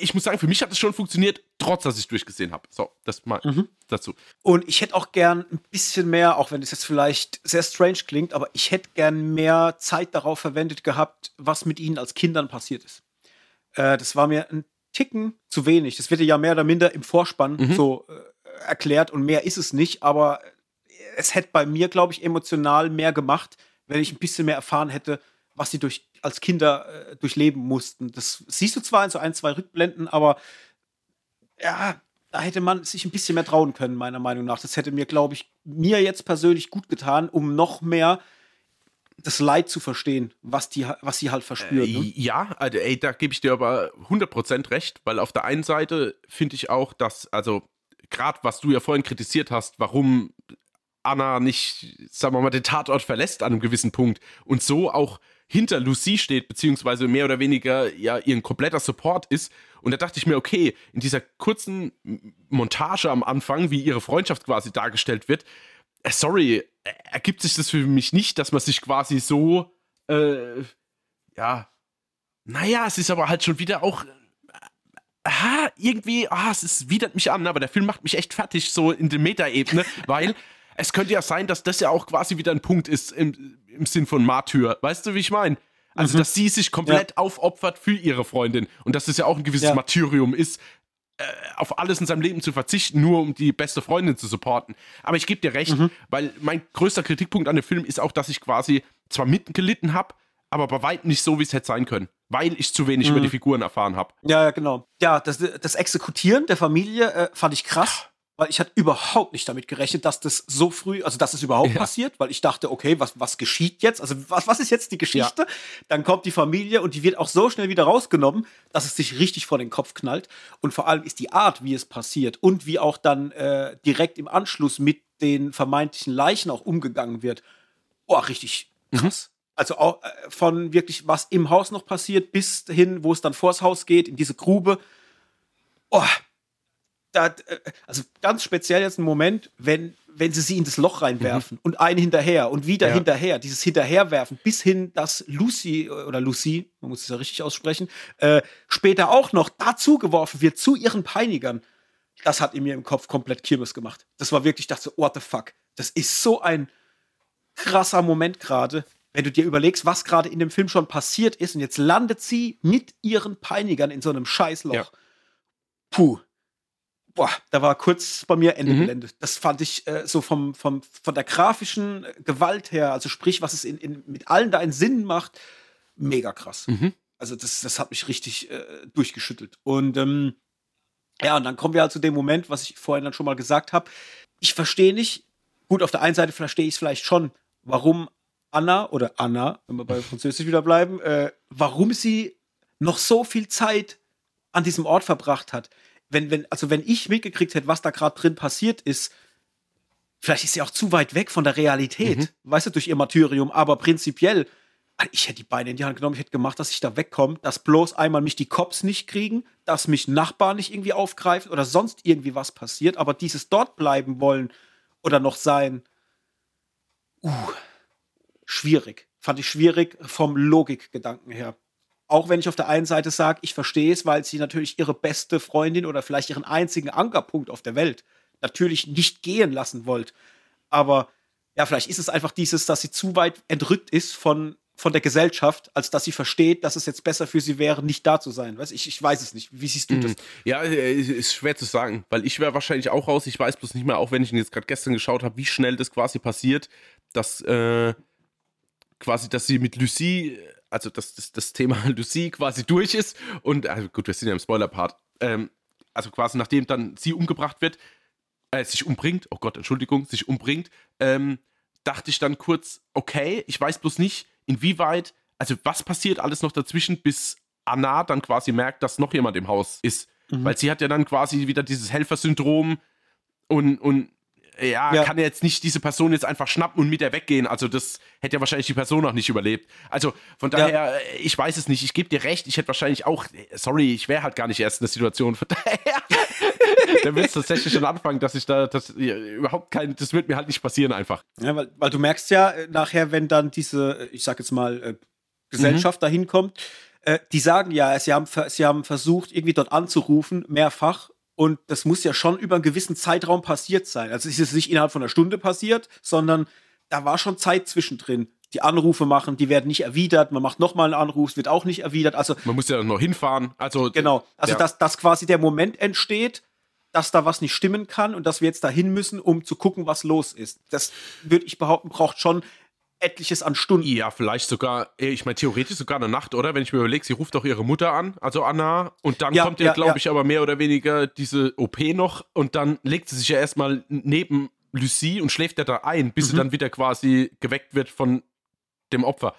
ich muss sagen, für mich hat es schon funktioniert, trotz dass ich durchgesehen habe. So, das mal Mhm. dazu. Und ich hätte auch gern ein bisschen mehr, auch wenn es jetzt vielleicht sehr strange klingt, aber ich hätte gern mehr Zeit darauf verwendet gehabt, was mit ihnen als Kindern passiert ist. Äh, das war mir ein Ticken zu wenig. Das wird ja mehr oder minder im Vorspann Mhm. so äh, erklärt und mehr ist es nicht, aber es hätte bei mir, glaube ich, emotional mehr gemacht, wenn ich ein bisschen mehr erfahren hätte, was sie durch, als Kinder äh, durchleben mussten. Das siehst du zwar in so ein, zwei Rückblenden, aber ja, da hätte man sich ein bisschen mehr trauen können, meiner Meinung nach. Das hätte mir, glaube ich, mir jetzt persönlich gut getan, um noch mehr das Leid zu verstehen, was, die, was sie halt verspüren. ne? Ja, also, ey, da gebe ich dir aber 100% recht, weil auf der einen Seite finde ich auch, dass, also gerade was du ja vorhin kritisiert hast, warum Anna nicht, sagen wir mal, den Tatort verlässt an einem gewissen Punkt und so auch hinter Lucy steht, beziehungsweise mehr oder weniger ja ihr kompletter Support ist. Und da dachte ich mir, okay, in dieser kurzen Montage am Anfang, wie ihre Freundschaft quasi dargestellt wird, äh, sorry, äh, ergibt sich das für mich nicht, dass man sich quasi so, äh, ja, naja, es ist aber halt schon wieder auch, aha, irgendwie, ah, es ist, widert mich an, aber der Film macht mich echt fertig, so in der Metaebene, weil es könnte ja sein, dass das ja auch quasi wieder ein Punkt ist im, im Sinn von Martyr. Weißt du, wie ich meine? Also, dass sie sich komplett aufopfert für ihre Freundin und dass es ja auch ein gewisses Ja. Martyrium ist, äh, auf alles in seinem Leben zu verzichten, nur um die beste Freundin zu supporten. Aber ich gebe dir recht, weil mein größter Kritikpunkt an dem Film ist auch, dass ich quasi zwar mitgelitten habe, aber bei weitem nicht so, wie es hätte sein können, weil ich zu wenig über die Figuren erfahren habe. Ja, ja, genau. Ja, das, das Exekutieren der Familie äh, fand ich krass, weil ich hatte überhaupt nicht damit gerechnet, dass das so früh, also dass es überhaupt Ja. passiert, weil ich dachte, okay, was, was geschieht jetzt? Also was, was ist jetzt die Geschichte? Dann kommt die Familie und die wird auch so schnell wieder rausgenommen, dass es sich richtig vor den Kopf knallt. Und vor allem ist die Art, wie es passiert und wie auch dann äh, direkt im Anschluss mit den vermeintlichen Leichen auch umgegangen wird, oh, richtig krass. Also auch äh, von wirklich, was im Haus noch passiert, bis hin, wo es dann vors Haus geht, in diese Grube. Oh, da, äh, also ganz speziell jetzt ein Moment, wenn, wenn sie sie in das Loch reinwerfen und einen hinterher und wieder Ja. hinterher, dieses Hinterherwerfen, bis hin, dass Lucy äh, oder Lucy, man muss es ja richtig aussprechen, äh, später auch noch dazu geworfen wird zu ihren Peinigern. Das hat in mir im Kopf komplett Kirmes gemacht. Das war wirklich, ich dachte so, what the fuck? Das ist so ein krasser Moment gerade, wenn du dir überlegst, was gerade in dem Film schon passiert ist und jetzt landet sie mit ihren Peinigern in so einem Scheißloch. Ja. Puh. Boah, da war kurz bei mir Ende Mhm. Gelände. Das fand ich äh, so vom, vom, von der grafischen äh, Gewalt her, also sprich, was es in, in, mit allen da einen Sinn macht, mega krass. Mhm. Also das, das hat mich richtig äh, durchgeschüttelt. Und ähm, ja, und dann kommen wir halt zu dem Moment, was ich vorhin dann schon mal gesagt habe. Ich verstehe nicht, gut, auf der einen Seite verstehe ich es vielleicht schon, warum Anna oder Anna, wenn wir bei Französisch wieder bleiben, äh, warum sie noch so viel Zeit an diesem Ort verbracht hat. Wenn, wenn, also wenn ich mitgekriegt hätte, was da gerade drin passiert ist, vielleicht ist sie auch zu weit weg von der Realität, weißt du, durch ihr Martyrium, aber prinzipiell, ich hätte die Beine in die Hand genommen, ich hätte gemacht, dass ich da wegkomme, dass bloß einmal mich die Cops nicht kriegen, dass mich Nachbarn nicht irgendwie aufgreifen oder sonst irgendwie was passiert, aber dieses dort bleiben wollen oder noch sein, uh, schwierig. Fand ich schwierig vom Logikgedanken her. Auch wenn ich auf der einen Seite sage, ich verstehe es, weil sie natürlich ihre beste Freundin oder vielleicht ihren einzigen Ankerpunkt auf der Welt natürlich nicht gehen lassen wollt. Aber ja, vielleicht ist es einfach dieses, dass sie zu weit entrückt ist von, von der Gesellschaft, als dass sie versteht, dass es jetzt besser für sie wäre, nicht da zu sein. Weiß ich, ich weiß es nicht. Wie siehst du das? Ja, äh, ist schwer zu sagen, weil ich wäre wahrscheinlich auch raus. Ich weiß bloß nicht mehr, auch wenn ich ihn jetzt gerade gestern geschaut habe, wie schnell das quasi passiert, dass äh, quasi, dass sie mit Lucy, also dass das, das Thema Lucy quasi durch ist und also gut, wir sind ja im Spoiler-Part. Ähm, also quasi nachdem dann sie umgebracht wird, äh, sich umbringt, oh Gott, Entschuldigung, sich umbringt, ähm, dachte ich dann kurz, okay, ich weiß bloß nicht, inwieweit, also was passiert alles noch dazwischen, bis Anna dann quasi merkt, dass noch jemand im Haus ist. Weil sie hat ja dann quasi wieder dieses Helfersyndrom und, und ja, Ja. kann ja jetzt nicht diese Person jetzt einfach schnappen und mit der weggehen. Also das hätte ja wahrscheinlich die Person auch nicht überlebt. Also von Ja. daher, äh, ich weiß es nicht. Ich gebe dir recht. Ich hätte wahrscheinlich auch, äh, sorry, ich wäre halt gar nicht erst in der Situation. Von daher, dann wird es tatsächlich schon anfangen, dass ich da das ja, überhaupt kein, das wird mir halt nicht passieren einfach. Ja, weil, weil du merkst ja äh, nachher, wenn dann diese, ich sag jetzt mal, äh, Gesellschaft mhm. dahin kommt, äh, die sagen ja, sie haben, sie haben versucht, irgendwie dort anzurufen, mehrfach. Und das muss ja schon über einen gewissen Zeitraum passiert sein. Also es ist nicht innerhalb von einer Stunde passiert, sondern da war schon Zeit zwischendrin die Anrufe machen, die werden nicht erwidert, man macht nochmal einen Anruf, es wird auch nicht erwidert. Also man muss ja noch hinfahren. Also genau, also ja. dass, dass quasi der Moment entsteht, dass da was nicht stimmen kann und dass wir jetzt dahin müssen, um zu gucken, was los ist. Das würde ich behaupten, braucht schon etliches an Stunden. Ja, vielleicht sogar, äh, ich meine, theoretisch sogar eine Nacht, oder? Wenn ich mir überlege, sie ruft doch ihre Mutter an, also Anna, und dann ja, kommt ihr, ja, glaube ja. ich, aber mehr oder weniger diese OP noch und dann legt sie sich ja erstmal neben Lucie und schläft er da ein, bis mhm. sie dann wieder quasi geweckt wird von dem Opfer.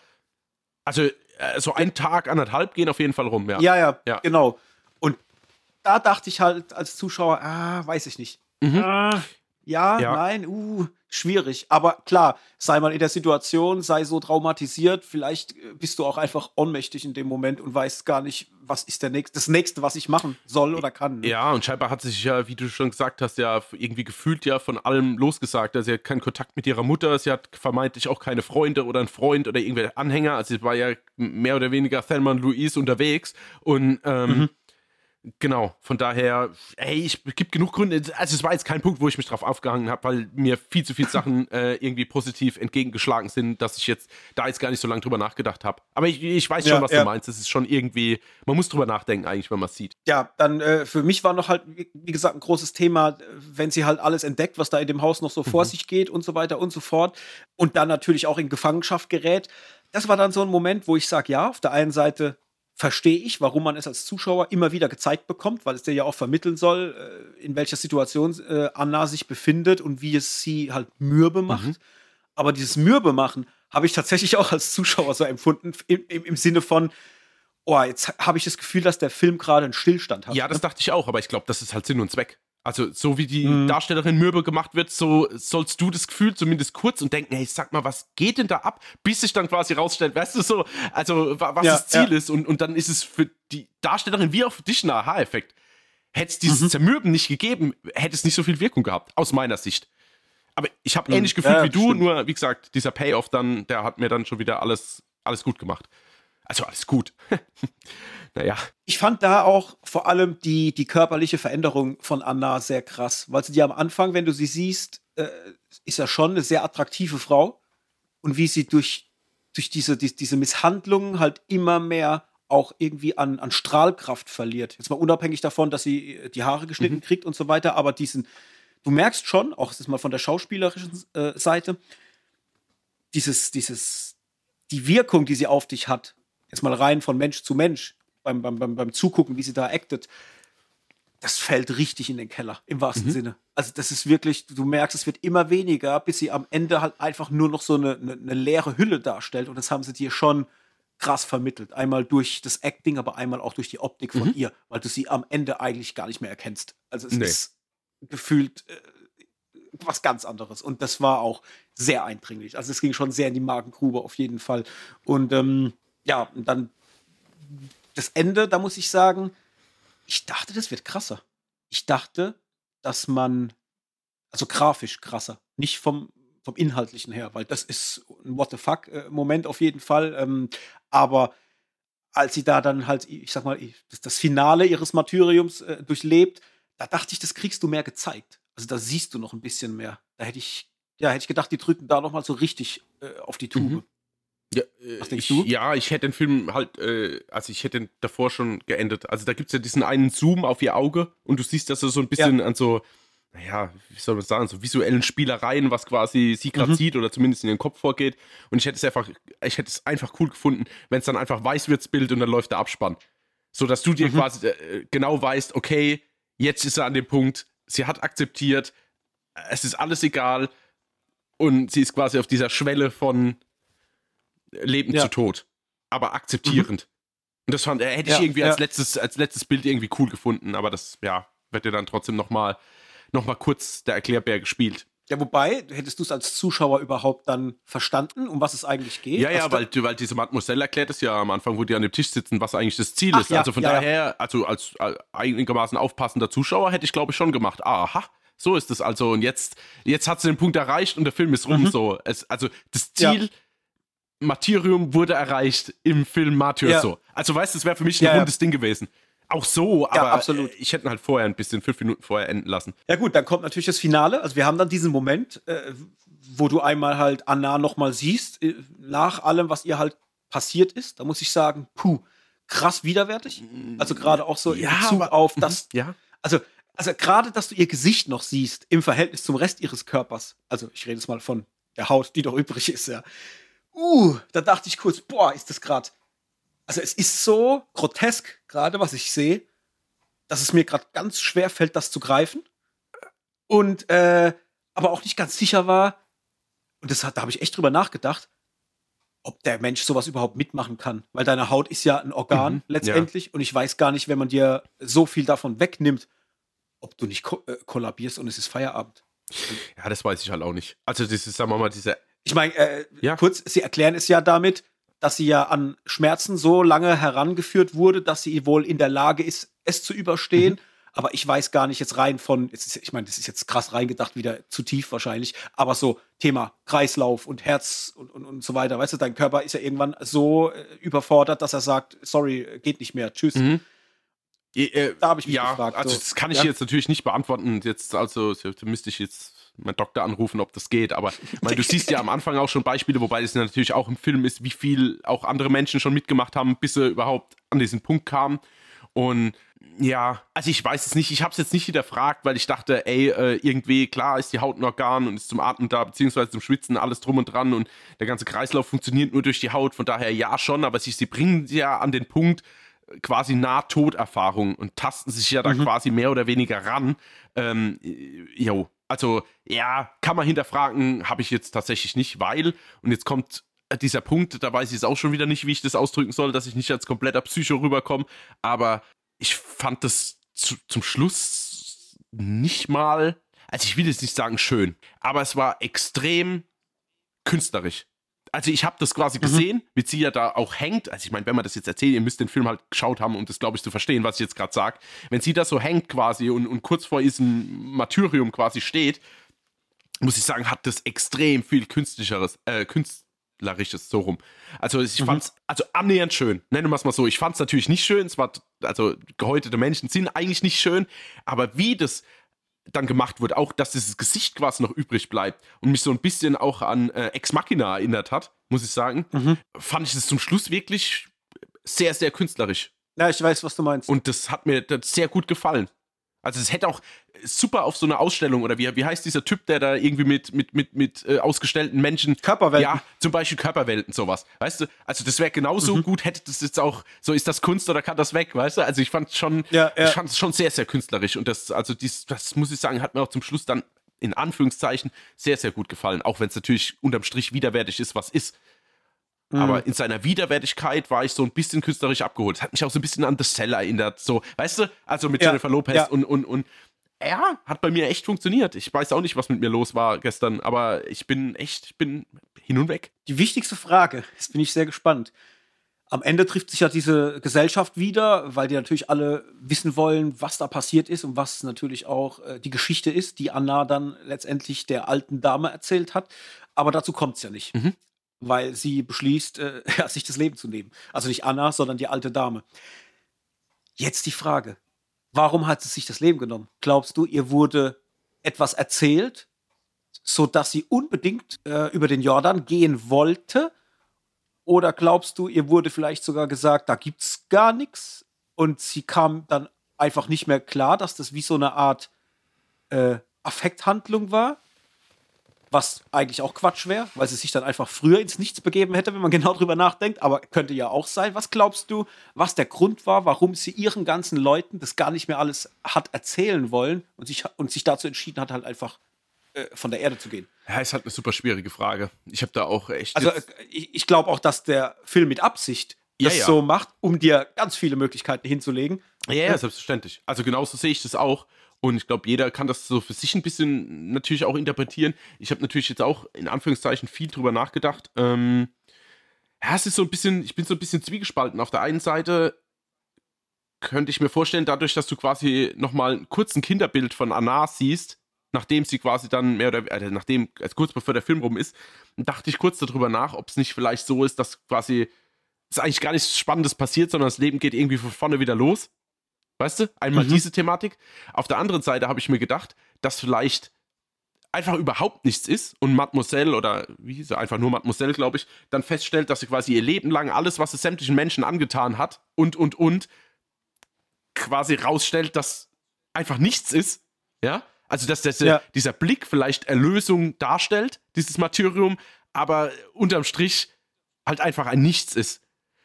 Also äh, so ein Tag, anderthalb gehen auf jeden Fall rum, ja. Ja, ja, ja. genau. Und da dachte ich halt als Zuschauer, ah, weiß ich nicht. Mhm. Ah, ja, ja, nein, uh, schwierig. Aber klar, sei mal in der Situation, sei so traumatisiert, vielleicht äh, bist du auch einfach ohnmächtig in dem Moment und weißt gar nicht, was ist der nächste, das nächste, was ich machen soll oder kann. Ne? Ja, und scheinbar hat sich ja, wie du schon gesagt hast, ja irgendwie gefühlt ja von allem losgesagt. Also sie hat keinen Kontakt mit ihrer Mutter, sie hat vermeintlich auch keine Freunde oder einen Freund oder irgendwelche Anhänger. Also sie war ja mehr oder weniger Thelma und Louise unterwegs und ähm, mhm Genau, von daher, ey, ich gibt genug Gründe. Also es war jetzt kein Punkt, wo ich mich drauf aufgehangen habe, weil mir viel zu viele Sachen äh, irgendwie positiv entgegengeschlagen sind, dass ich jetzt da jetzt gar nicht so lange drüber nachgedacht habe. Aber ich, ich weiß schon, ja, was ja. du meinst. Es ist schon irgendwie, man muss drüber nachdenken eigentlich, wenn man es sieht. Ja, dann äh, für mich war noch halt, wie gesagt, ein großes Thema, wenn sie halt alles entdeckt, was da in dem Haus noch so mhm. vor sich geht und so weiter und so fort. Und dann natürlich auch in Gefangenschaft gerät. Das war dann so ein Moment, wo ich sage, ja, auf der einen Seite verstehe ich, warum man es als Zuschauer immer wieder gezeigt bekommt, weil es dir ja auch vermitteln soll, äh, in welcher Situation äh, Anna sich befindet und wie es sie halt mürbe macht. Mhm. Aber dieses mürbe machen habe ich tatsächlich auch als Zuschauer so empfunden, im, im, im Sinne von, oh, jetzt habe ich das Gefühl, dass der Film gerade einen Stillstand hat. Ja, das ne? dachte ich auch, aber ich glaube, das ist halt Sinn und Zweck. Also, so wie die mhm. Darstellerin mürbe gemacht wird, so sollst du das Gefühl zumindest kurz und denken, hey, sag mal, was geht denn da ab? Bis sich dann quasi rausstellt, weißt du, so, also, was ja, das Ziel ja. ist. Und, und dann ist es für die Darstellerin wie auch für dich ein Aha-Effekt. Hätte es dieses mhm. Zermürben nicht gegeben, hätte es nicht so viel Wirkung gehabt, aus meiner Sicht. Aber ich habe mhm. ähnlich gefühlt ja, wie du, stimmt. nur, wie gesagt, dieser Payoff dann, der hat mir dann schon wieder alles, alles gut gemacht. Also alles gut. naja. Ich fand da auch vor allem die, die körperliche Veränderung von Anna sehr krass, weil sie die am Anfang, wenn du sie siehst, äh, ist ja schon eine sehr attraktive Frau. Und wie sie durch, durch diese, die, diese Misshandlungen halt immer mehr auch irgendwie an, an Strahlkraft verliert. Jetzt mal unabhängig davon, dass sie äh, die Haare geschnitten mhm. kriegt und so weiter, aber diesen, du merkst schon, auch das ist mal von der schauspielerischen äh, Seite, dieses, dieses, die Wirkung, die sie auf dich hat, jetzt mal rein von Mensch zu Mensch, beim, beim, beim, beim Zugucken, wie sie da actet, das fällt richtig in den Keller, im wahrsten mhm. Sinne. Also das ist wirklich, du merkst, es wird immer weniger, bis sie am Ende halt einfach nur noch so eine, eine, eine leere Hülle darstellt. Und das haben sie dir schon krass vermittelt. Einmal durch das Acting, aber einmal auch durch die Optik von mhm. ihr, weil du sie am Ende eigentlich gar nicht mehr erkennst. Also es nee. ist gefühlt äh, was ganz anderes. Und das war auch sehr eindringlich. Also es ging schon sehr in die Magengrube auf jeden Fall. Und ähm, ja, und dann das Ende, da muss ich sagen, ich dachte, das wird krasser. Ich dachte, dass man, also grafisch krasser, nicht vom, vom Inhaltlichen her, weil das ist ein What the fuck-Moment äh, auf jeden Fall. Ähm, aber als sie da dann halt, ich sag mal, das, Finale ihres Martyriums äh, durchlebt, da dachte ich, das kriegst du mehr gezeigt. Also da siehst du noch ein bisschen mehr. Da hätte ich, ja, hätte ich gedacht, die drücken da noch mal so richtig äh, auf die Tube. Mhm. Ja, äh, Was denkst ich, du? Ja, ich hätte den Film halt, äh, also ich hätte ihn davor schon geendet. Also da gibt es ja diesen einen Zoom auf ihr Auge und du siehst, dass er so ein bisschen ja. an so, naja, wie soll man sagen, so visuellen Spielereien, was quasi sie gerade mhm. sieht oder zumindest in ihren Kopf vorgeht. Und ich hätte es einfach, ich hätte es einfach cool gefunden, wenn es dann einfach weiß wird, das Bild und dann läuft der Abspann. So dass du dir mhm. quasi äh, genau weißt, okay, jetzt ist er an dem Punkt, sie hat akzeptiert, es ist alles egal und sie ist quasi auf dieser Schwelle von Leben ja. zu Tod, aber akzeptierend. Mhm. Und das fand, äh, hätte ich ja, irgendwie als, letztes, als letztes Bild irgendwie cool gefunden, aber das, ja, wird ja dann trotzdem nochmal noch mal kurz der Erklärbär gespielt. Ja, wobei, hättest du es als Zuschauer überhaupt dann verstanden, um was es eigentlich geht? Ja, ja, Also weil, weil diese Mademoiselle erklärt es ja am Anfang, wo die an dem Tisch sitzen, was eigentlich das Ziel Ach, ist. ja, also von ja, daher, also als, äh, einigermaßen aufpassender Zuschauer hätte ich, glaube ich, schon gemacht. Aha, so ist es also. Und jetzt, jetzt hat sie den Punkt erreicht und der Film ist rum. Mhm. So, es, also das. Ziel. Martyrium wurde erreicht im Film Martyr Ja. so. Also weißt du, es wäre für mich ein Ja, ja. rundes Ding gewesen. Auch so, aber absolut. äh, ich hätte ihn halt vorher ein bisschen fünf Minuten vorher enden lassen. Ja gut, dann kommt natürlich das Finale. Also wir haben dann diesen Moment, äh, wo du einmal halt Anna nochmal siehst, äh, nach allem, was ihr halt passiert ist. Da muss ich sagen, puh, krass widerwärtig. Also gerade auch so in Ja, Bezug aber- auf das, Ja. also, also gerade, dass du ihr Gesicht noch siehst im Verhältnis zum Rest ihres Körpers. Also ich rede jetzt mal von der Haut, die doch übrig ist, ja. Uh, da dachte ich kurz, boah, ist das gerade. Also es ist so grotesk, gerade was ich sehe, dass es mir gerade ganz schwer fällt, das zu greifen. Und äh, aber auch nicht ganz sicher war, und das hat, da habe ich echt drüber nachgedacht, ob der Mensch sowas überhaupt mitmachen kann. Weil deine Haut ist ja ein Organ Mhm, letztendlich. Und ich weiß gar nicht, wenn man dir so viel davon wegnimmt, ob du nicht ko äh, kollabierst und es ist Feierabend. Ja, das weiß ich halt auch nicht. Also, das ist, sagen wir mal, diese Ich meine, äh, Ja. kurz, sie erklären es ja damit, dass sie ja an Schmerzen so lange herangeführt wurde, dass sie wohl in der Lage ist, es zu überstehen. Aber ich weiß gar nicht jetzt rein von, ist, ich meine, das ist jetzt krass reingedacht, wieder zu tief wahrscheinlich, aber so Thema Kreislauf und Herz und, und, und so weiter. Weißt du, dein Körper ist ja irgendwann so äh, überfordert, dass er sagt, sorry, geht nicht mehr, tschüss. Mhm. Äh, Da hab ich mich ja, gefragt, Also so. das kann ich Ja. jetzt natürlich nicht beantworten. Jetzt, also da müsste ich jetzt meinen Doktor anrufen, ob das geht. Aber meine, du siehst ja am Anfang auch schon Beispiele, wobei das natürlich auch im Film ist, wie viel auch andere Menschen schon mitgemacht haben, bis sie überhaupt an diesen Punkt kamen. Und ja, also ich weiß es nicht, ich habe es jetzt nicht hinterfragt, weil ich dachte, ey, äh, irgendwie, klar ist die Haut ein Organ und ist zum Atmen da, beziehungsweise zum Schwitzen, alles drum und dran und der ganze Kreislauf funktioniert nur durch die Haut, von daher ja schon, aber sie, sie bringen sie ja an den Punkt, äh, quasi Nahtoderfahrung und tasten sich ja da quasi mehr oder weniger ran. Ähm, äh, jo, also ja, kann man hinterfragen, habe ich jetzt tatsächlich nicht, weil, und jetzt kommt äh, dieser Punkt, da weiß ich es auch schon wieder nicht, wie ich das ausdrücken soll, dass ich nicht als kompletter Psycho rüberkomme, aber ich fand das zu, zum Schluss nicht mal, also ich will jetzt nicht sagen schön, aber es war extrem künstlerisch. Also ich habe das quasi gesehen, wie sie ja da auch hängt. Also ich meine, wenn man das jetzt erzählt, ihr müsst den Film halt geschaut haben, um das, glaube ich, zu verstehen, was ich jetzt gerade sage. Wenn sie da so hängt quasi und, und kurz vor diesem Martyrium quasi steht, muss ich sagen, hat das extrem viel künstlicheres, äh, künstlerisches so rum. Also ich fand's also annähernd schön. Nennen wir es mal so. Ich fand's natürlich nicht schön. Es war also gehäutete Menschen sind eigentlich nicht schön, aber wie das dann gemacht wird, auch dass dieses Gesicht quasi noch übrig bleibt und mich so ein bisschen auch an äh, Ex Machina erinnert hat, muss ich sagen, fand ich es zum Schluss wirklich sehr, sehr künstlerisch. Ja, ich weiß, was du meinst. Und das hat mir das sehr gut gefallen. Also es hätte auch super auf so eine Ausstellung oder wie, wie heißt dieser Typ, der da irgendwie mit, mit, mit, mit äh, ausgestellten Menschen. Körperwelten. Ja, zum Beispiel Körperwelten, sowas. Weißt du, also das wäre genauso Mhm. gut, hätte das jetzt auch, so ist das Kunst oder kann das weg, weißt du? Also ich fand schon, Ja, ja. ich es schon sehr, sehr künstlerisch. Und das, also dies, das muss ich sagen, hat mir auch zum Schluss dann in Anführungszeichen sehr, sehr gut gefallen. Auch wenn es natürlich unterm Strich widerwärtig ist, was ist. Mhm. Aber in seiner Widerwärtigkeit war ich so ein bisschen künstlerisch abgeholt. Es hat mich auch so ein bisschen an The Cell erinnert. So, weißt du? Also mit Ja, Jennifer Lopez ja. und, und, und ja, hat bei mir echt funktioniert. Ich weiß auch nicht, was mit mir los war gestern, aber ich bin echt, ich bin hin und weg. Die wichtigste Frage, jetzt bin ich sehr gespannt. Am Ende trifft sich ja diese Gesellschaft wieder, weil die natürlich alle wissen wollen, was da passiert ist und was natürlich auch äh, die Geschichte ist, die Anna dann letztendlich der alten Dame erzählt hat. Aber dazu kommt es ja nicht, weil sie beschließt, äh, sich das Leben zu nehmen. Also nicht Anna, sondern die alte Dame. Jetzt die Frage, warum hat sie sich das Leben genommen? Glaubst du, ihr wurde etwas erzählt, sodass sie unbedingt äh, über den Jordan gehen wollte? Oder glaubst du, ihr wurde vielleicht sogar gesagt, da gibt's gar nichts und sie kam dann einfach nicht mehr klar, dass das wie so eine Art äh, Affekthandlung war? Was eigentlich auch Quatsch wäre, weil sie sich dann einfach früher ins Nichts begeben hätte, wenn man genau drüber nachdenkt. Aber könnte ja auch sein. Was glaubst du, was der Grund war, warum sie ihren ganzen Leuten das gar nicht mehr alles hat erzählen wollen und sich, und sich dazu entschieden hat, halt einfach äh, von der Erde zu gehen? Ja, ist halt eine super schwierige Frage. Ich habe da auch echt. Also äh, ich, ich glaube auch, dass der Film mit Absicht Ja, das ja. so macht, um dir ganz viele Möglichkeiten hinzulegen. Ja, ja, selbstverständlich. Also genauso sehe ich das auch. Und ich glaube, jeder kann das so für sich ein bisschen natürlich auch interpretieren. Ich habe natürlich jetzt auch in Anführungszeichen viel drüber nachgedacht. Ähm, ja, es ist so ein bisschen, ich bin so ein bisschen zwiegespalten. Auf der einen Seite könnte ich mir vorstellen, dadurch, dass du quasi nochmal ein kurzes Kinderbild von Anna siehst, nachdem sie quasi dann mehr oder äh, nachdem, also kurz bevor der Film rum ist, dachte ich kurz darüber nach, ob es nicht vielleicht so ist, dass quasi es eigentlich gar nichts Spannendes passiert, sondern das Leben geht irgendwie von vorne wieder los. Weißt du? Einmal mhm. diese Thematik. Auf der anderen Seite habe ich mir gedacht, dass vielleicht einfach überhaupt nichts ist und Mademoiselle oder wie hieß sie, einfach nur Mademoiselle, glaube ich, dann feststellt, dass sie quasi ihr Leben lang alles, was es sämtlichen Menschen angetan hat und, und, und, quasi rausstellt, dass einfach nichts ist. Ja? Also, dass das, ja. dieser Blick vielleicht Erlösung darstellt, dieses Martyrium, aber unterm Strich halt einfach ein Nichts ist.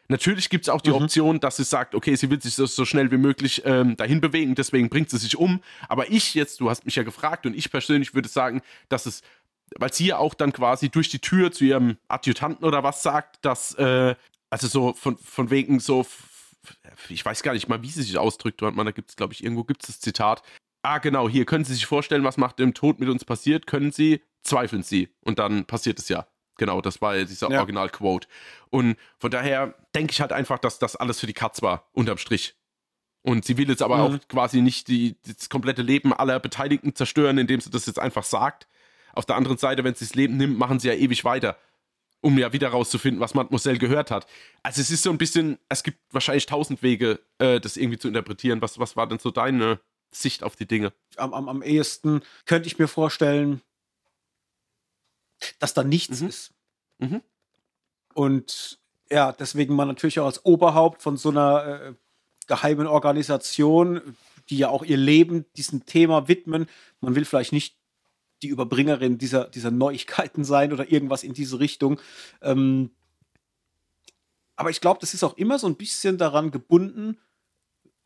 Natürlich gibt es auch die mhm. Option, dass sie sagt, okay, sie will sich so, so schnell wie möglich ähm, dahin bewegen, deswegen bringt sie sich um. Aber ich jetzt, du hast mich ja gefragt und ich persönlich würde sagen, dass es, weil sie ja auch dann quasi durch die Tür zu ihrem Adjutanten oder was sagt, dass, äh, also so von, von wegen so, ich weiß gar nicht mal, wie sie sich ausdrückt, man, da gibt es, glaube ich, irgendwo gibt es das Zitat. Ah, genau, hier können Sie sich vorstellen, was nach dem Tod mit uns passiert? Können Sie? Zweifeln Sie. Und dann passiert es ja. Genau, das war dieser ja. Original-Quote. Und von daher denke ich halt einfach, dass das alles für die Katz war, unterm Strich. Und sie will jetzt aber mhm. auch quasi nicht die, das komplette Leben aller Beteiligten zerstören, indem sie das jetzt einfach sagt. Auf der anderen Seite, wenn sie das Leben nimmt, machen sie ja ewig weiter, um ja wieder rauszufinden, was Mademoiselle gehört hat. Also es ist so ein bisschen, es gibt wahrscheinlich tausend Wege, äh, das irgendwie zu interpretieren. Was, was war denn so deine Sicht auf die Dinge? Am, am, am ehesten könnte ich mir vorstellen, dass da nichts mhm. ist. Mhm. Und ja, deswegen man natürlich auch als Oberhaupt von so einer äh, geheimen Organisation, die ja auch ihr Leben diesem Thema widmen, man will vielleicht nicht die Überbringerin dieser, dieser Neuigkeiten sein oder irgendwas in diese Richtung. Ähm, aber ich glaube, das ist auch immer so ein bisschen daran gebunden,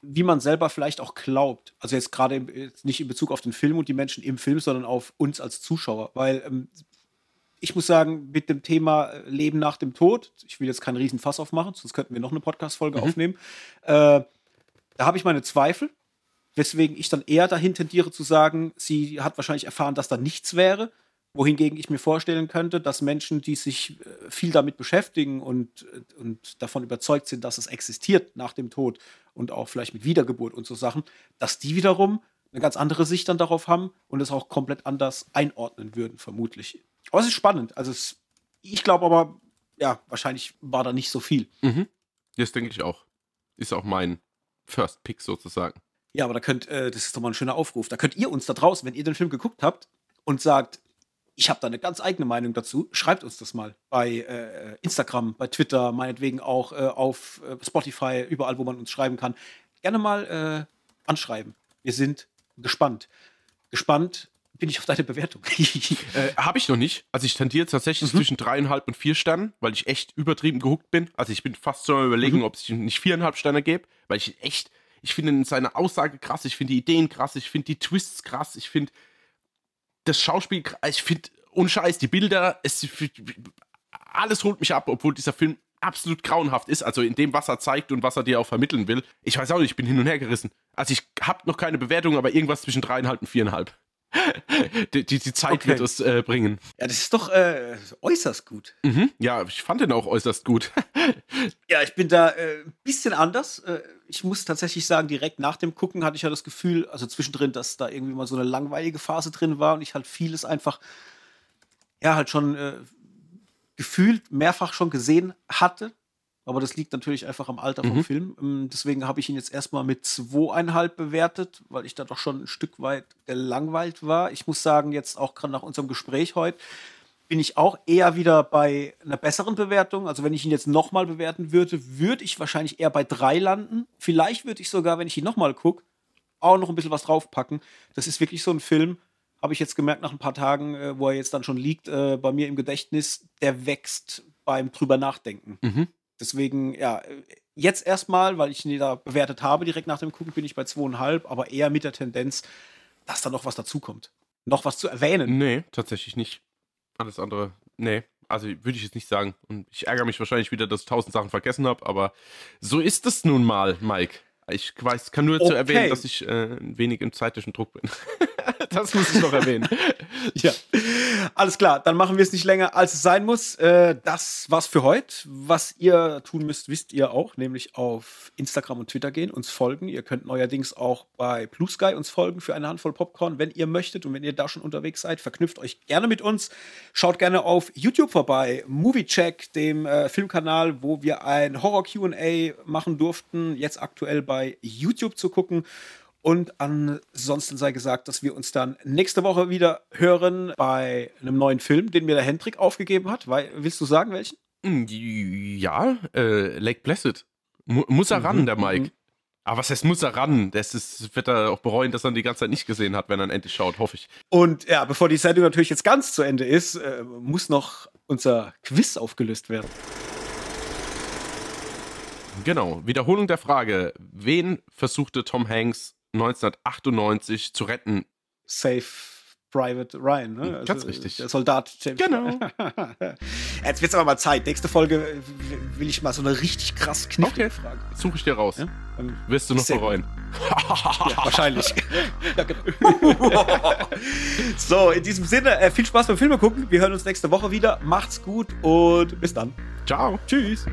wie man selber vielleicht auch glaubt. Also jetzt gerade nicht in Bezug auf den Film und die Menschen im Film, sondern auf uns als Zuschauer. Weil ähm, ich muss sagen, mit dem Thema äh, Leben nach dem Tod, ich will jetzt keinen riesen Fass aufmachen, sonst könnten wir noch eine Podcast-Folge mhm. aufnehmen. Äh, da habe ich meine Zweifel, weswegen ich dann eher dahin tendiere zu sagen, sie hat wahrscheinlich erfahren, dass da nichts wäre. Wohingegen ich mir vorstellen könnte, dass Menschen, die sich äh, viel damit beschäftigen und, äh, und davon überzeugt sind, dass es existiert nach dem Tod und auch vielleicht mit Wiedergeburt und so Sachen, dass die wiederum eine ganz andere Sicht dann darauf haben und es auch komplett anders einordnen würden, vermutlich. Aber es ist spannend. Also es, ich glaube aber, ja, wahrscheinlich war da nicht so viel. Mhm. Das denke ich auch. Ist auch mein First Pick sozusagen. Ja, aber da könnt, äh, das ist doch mal ein schöner Aufruf. Da könnt ihr uns da draußen, wenn ihr den Film geguckt habt und sagt, ich habe da eine ganz eigene Meinung dazu, schreibt uns das mal bei äh, Instagram, bei Twitter, meinetwegen auch äh, auf äh, Spotify, überall, wo man uns schreiben kann. Gerne mal äh, anschreiben. Wir sind gespannt. Gespannt bin ich auf deine Bewertung. äh, Habe ich noch nicht. Also ich tendiere tatsächlich mhm. zwischen dreieinhalb und vier Sternen, weil ich echt übertrieben gehuckt bin. Also ich bin fast so überlegen, mhm. ob ich nicht viereinhalb Sterne gebe, weil ich echt, ich finde seine Aussage krass, ich finde die Ideen krass, ich finde die Twists krass, ich finde das Schauspiel, ich finde, ohne Scheiß, die Bilder, es, alles holt mich ab, obwohl dieser Film absolut grauenhaft ist, also in dem, was er zeigt und was er dir auch vermitteln will. Ich weiß auch nicht, ich bin hin und her gerissen. Also ich habe noch keine Bewertung, aber irgendwas zwischen dreieinhalb und viereinhalb. die, die, die, Zeit okay. wird es äh, bringen. Ja, das ist doch äh, äußerst gut. Mhm. Ja, ich fand den auch äußerst gut. ja, ich bin da ein äh, bisschen anders. Äh, ich muss tatsächlich sagen, direkt nach dem Gucken hatte ich ja das Gefühl, also zwischendrin, dass da irgendwie mal so eine langweilige Phase drin war und ich halt vieles einfach, ja, halt schon äh, gefühlt mehrfach schon gesehen hatte aber das liegt natürlich einfach am Alter vom mhm. Film. Ähm, deswegen habe ich ihn jetzt erstmal mit zweieinhalb bewertet, weil ich da doch schon ein Stück weit gelangweilt war. Ich muss sagen, jetzt auch gerade nach unserem Gespräch heute, bin ich auch eher wieder bei einer besseren Bewertung. Also wenn ich ihn jetzt nochmal bewerten würde, würde ich wahrscheinlich eher bei drei landen. Vielleicht würde ich sogar, wenn ich ihn nochmal gucke, auch noch ein bisschen was draufpacken. Das ist wirklich so ein Film, habe ich jetzt gemerkt nach ein paar Tagen, äh, wo er jetzt dann schon liegt, äh, bei mir im Gedächtnis, der wächst beim drüber nachdenken. Mhm. Deswegen, ja, jetzt erstmal, weil ich ihn da bewertet habe, direkt nach dem Gucken bin ich bei zweieinhalb, aber eher mit der Tendenz, dass da noch was dazukommt. Noch was zu erwähnen. Nee, tatsächlich nicht. Alles andere, nee. Also würde ich jetzt nicht sagen. Und ich ärgere mich wahrscheinlich wieder, dass ich tausend Sachen vergessen habe, aber so ist es nun mal, Mike. Ich weiß, kann nur Okay. zu erwähnen, dass ich äh, ein wenig im zeitlichen Druck bin. das muss ich noch erwähnen. Ja. Alles klar, dann machen wir es nicht länger, als es sein muss. Äh, das war's für heute. Was ihr tun müsst, wisst ihr auch, nämlich auf Instagram und Twitter gehen, uns folgen. Ihr könnt neuerdings auch bei Blue Sky uns folgen für eine Handvoll Popcorn, wenn ihr möchtet. Und wenn ihr da schon unterwegs seid, verknüpft euch gerne mit uns. Schaut gerne auf YouTube vorbei, Movie Check, dem äh, Filmkanal, wo wir ein Horror QA machen durften, jetzt aktuell bei YouTube zu gucken. Und ansonsten sei gesagt, dass wir uns dann nächste Woche wieder hören bei einem neuen Film, den mir der Hendrik aufgegeben hat. Weil, willst du sagen, welchen? Hm, Ja, äh, Lake Placid. Mu muss er ran, Mhm, der Mike. mhm. Aber was heißt, muss er ran? Das ist, wird er auch bereuen, dass er die ganze Zeit nicht gesehen hat, wenn er endlich schaut, hoffe ich. Und ja, bevor die Sendung natürlich jetzt ganz zu Ende ist, äh, muss noch unser Quiz aufgelöst werden. Genau, Wiederholung der Frage. Wen versuchte Tom Hanks 1998 zu retten? Safe Private Ryan, ne? Mhm, Ganz richtig. Der Soldat James. Genau. Jetzt wird's aber mal Zeit. Nächste Folge will ich mal so eine richtig krass knifflige Okay. Frage. Suche ich dir raus. Ja? Wirst du noch bereuen. Ja, wahrscheinlich. ja, genau. so, in diesem Sinne, äh, viel Spaß beim Filme gucken. Wir hören uns nächste Woche wieder. Macht's gut und bis dann. Ciao. Tschüss.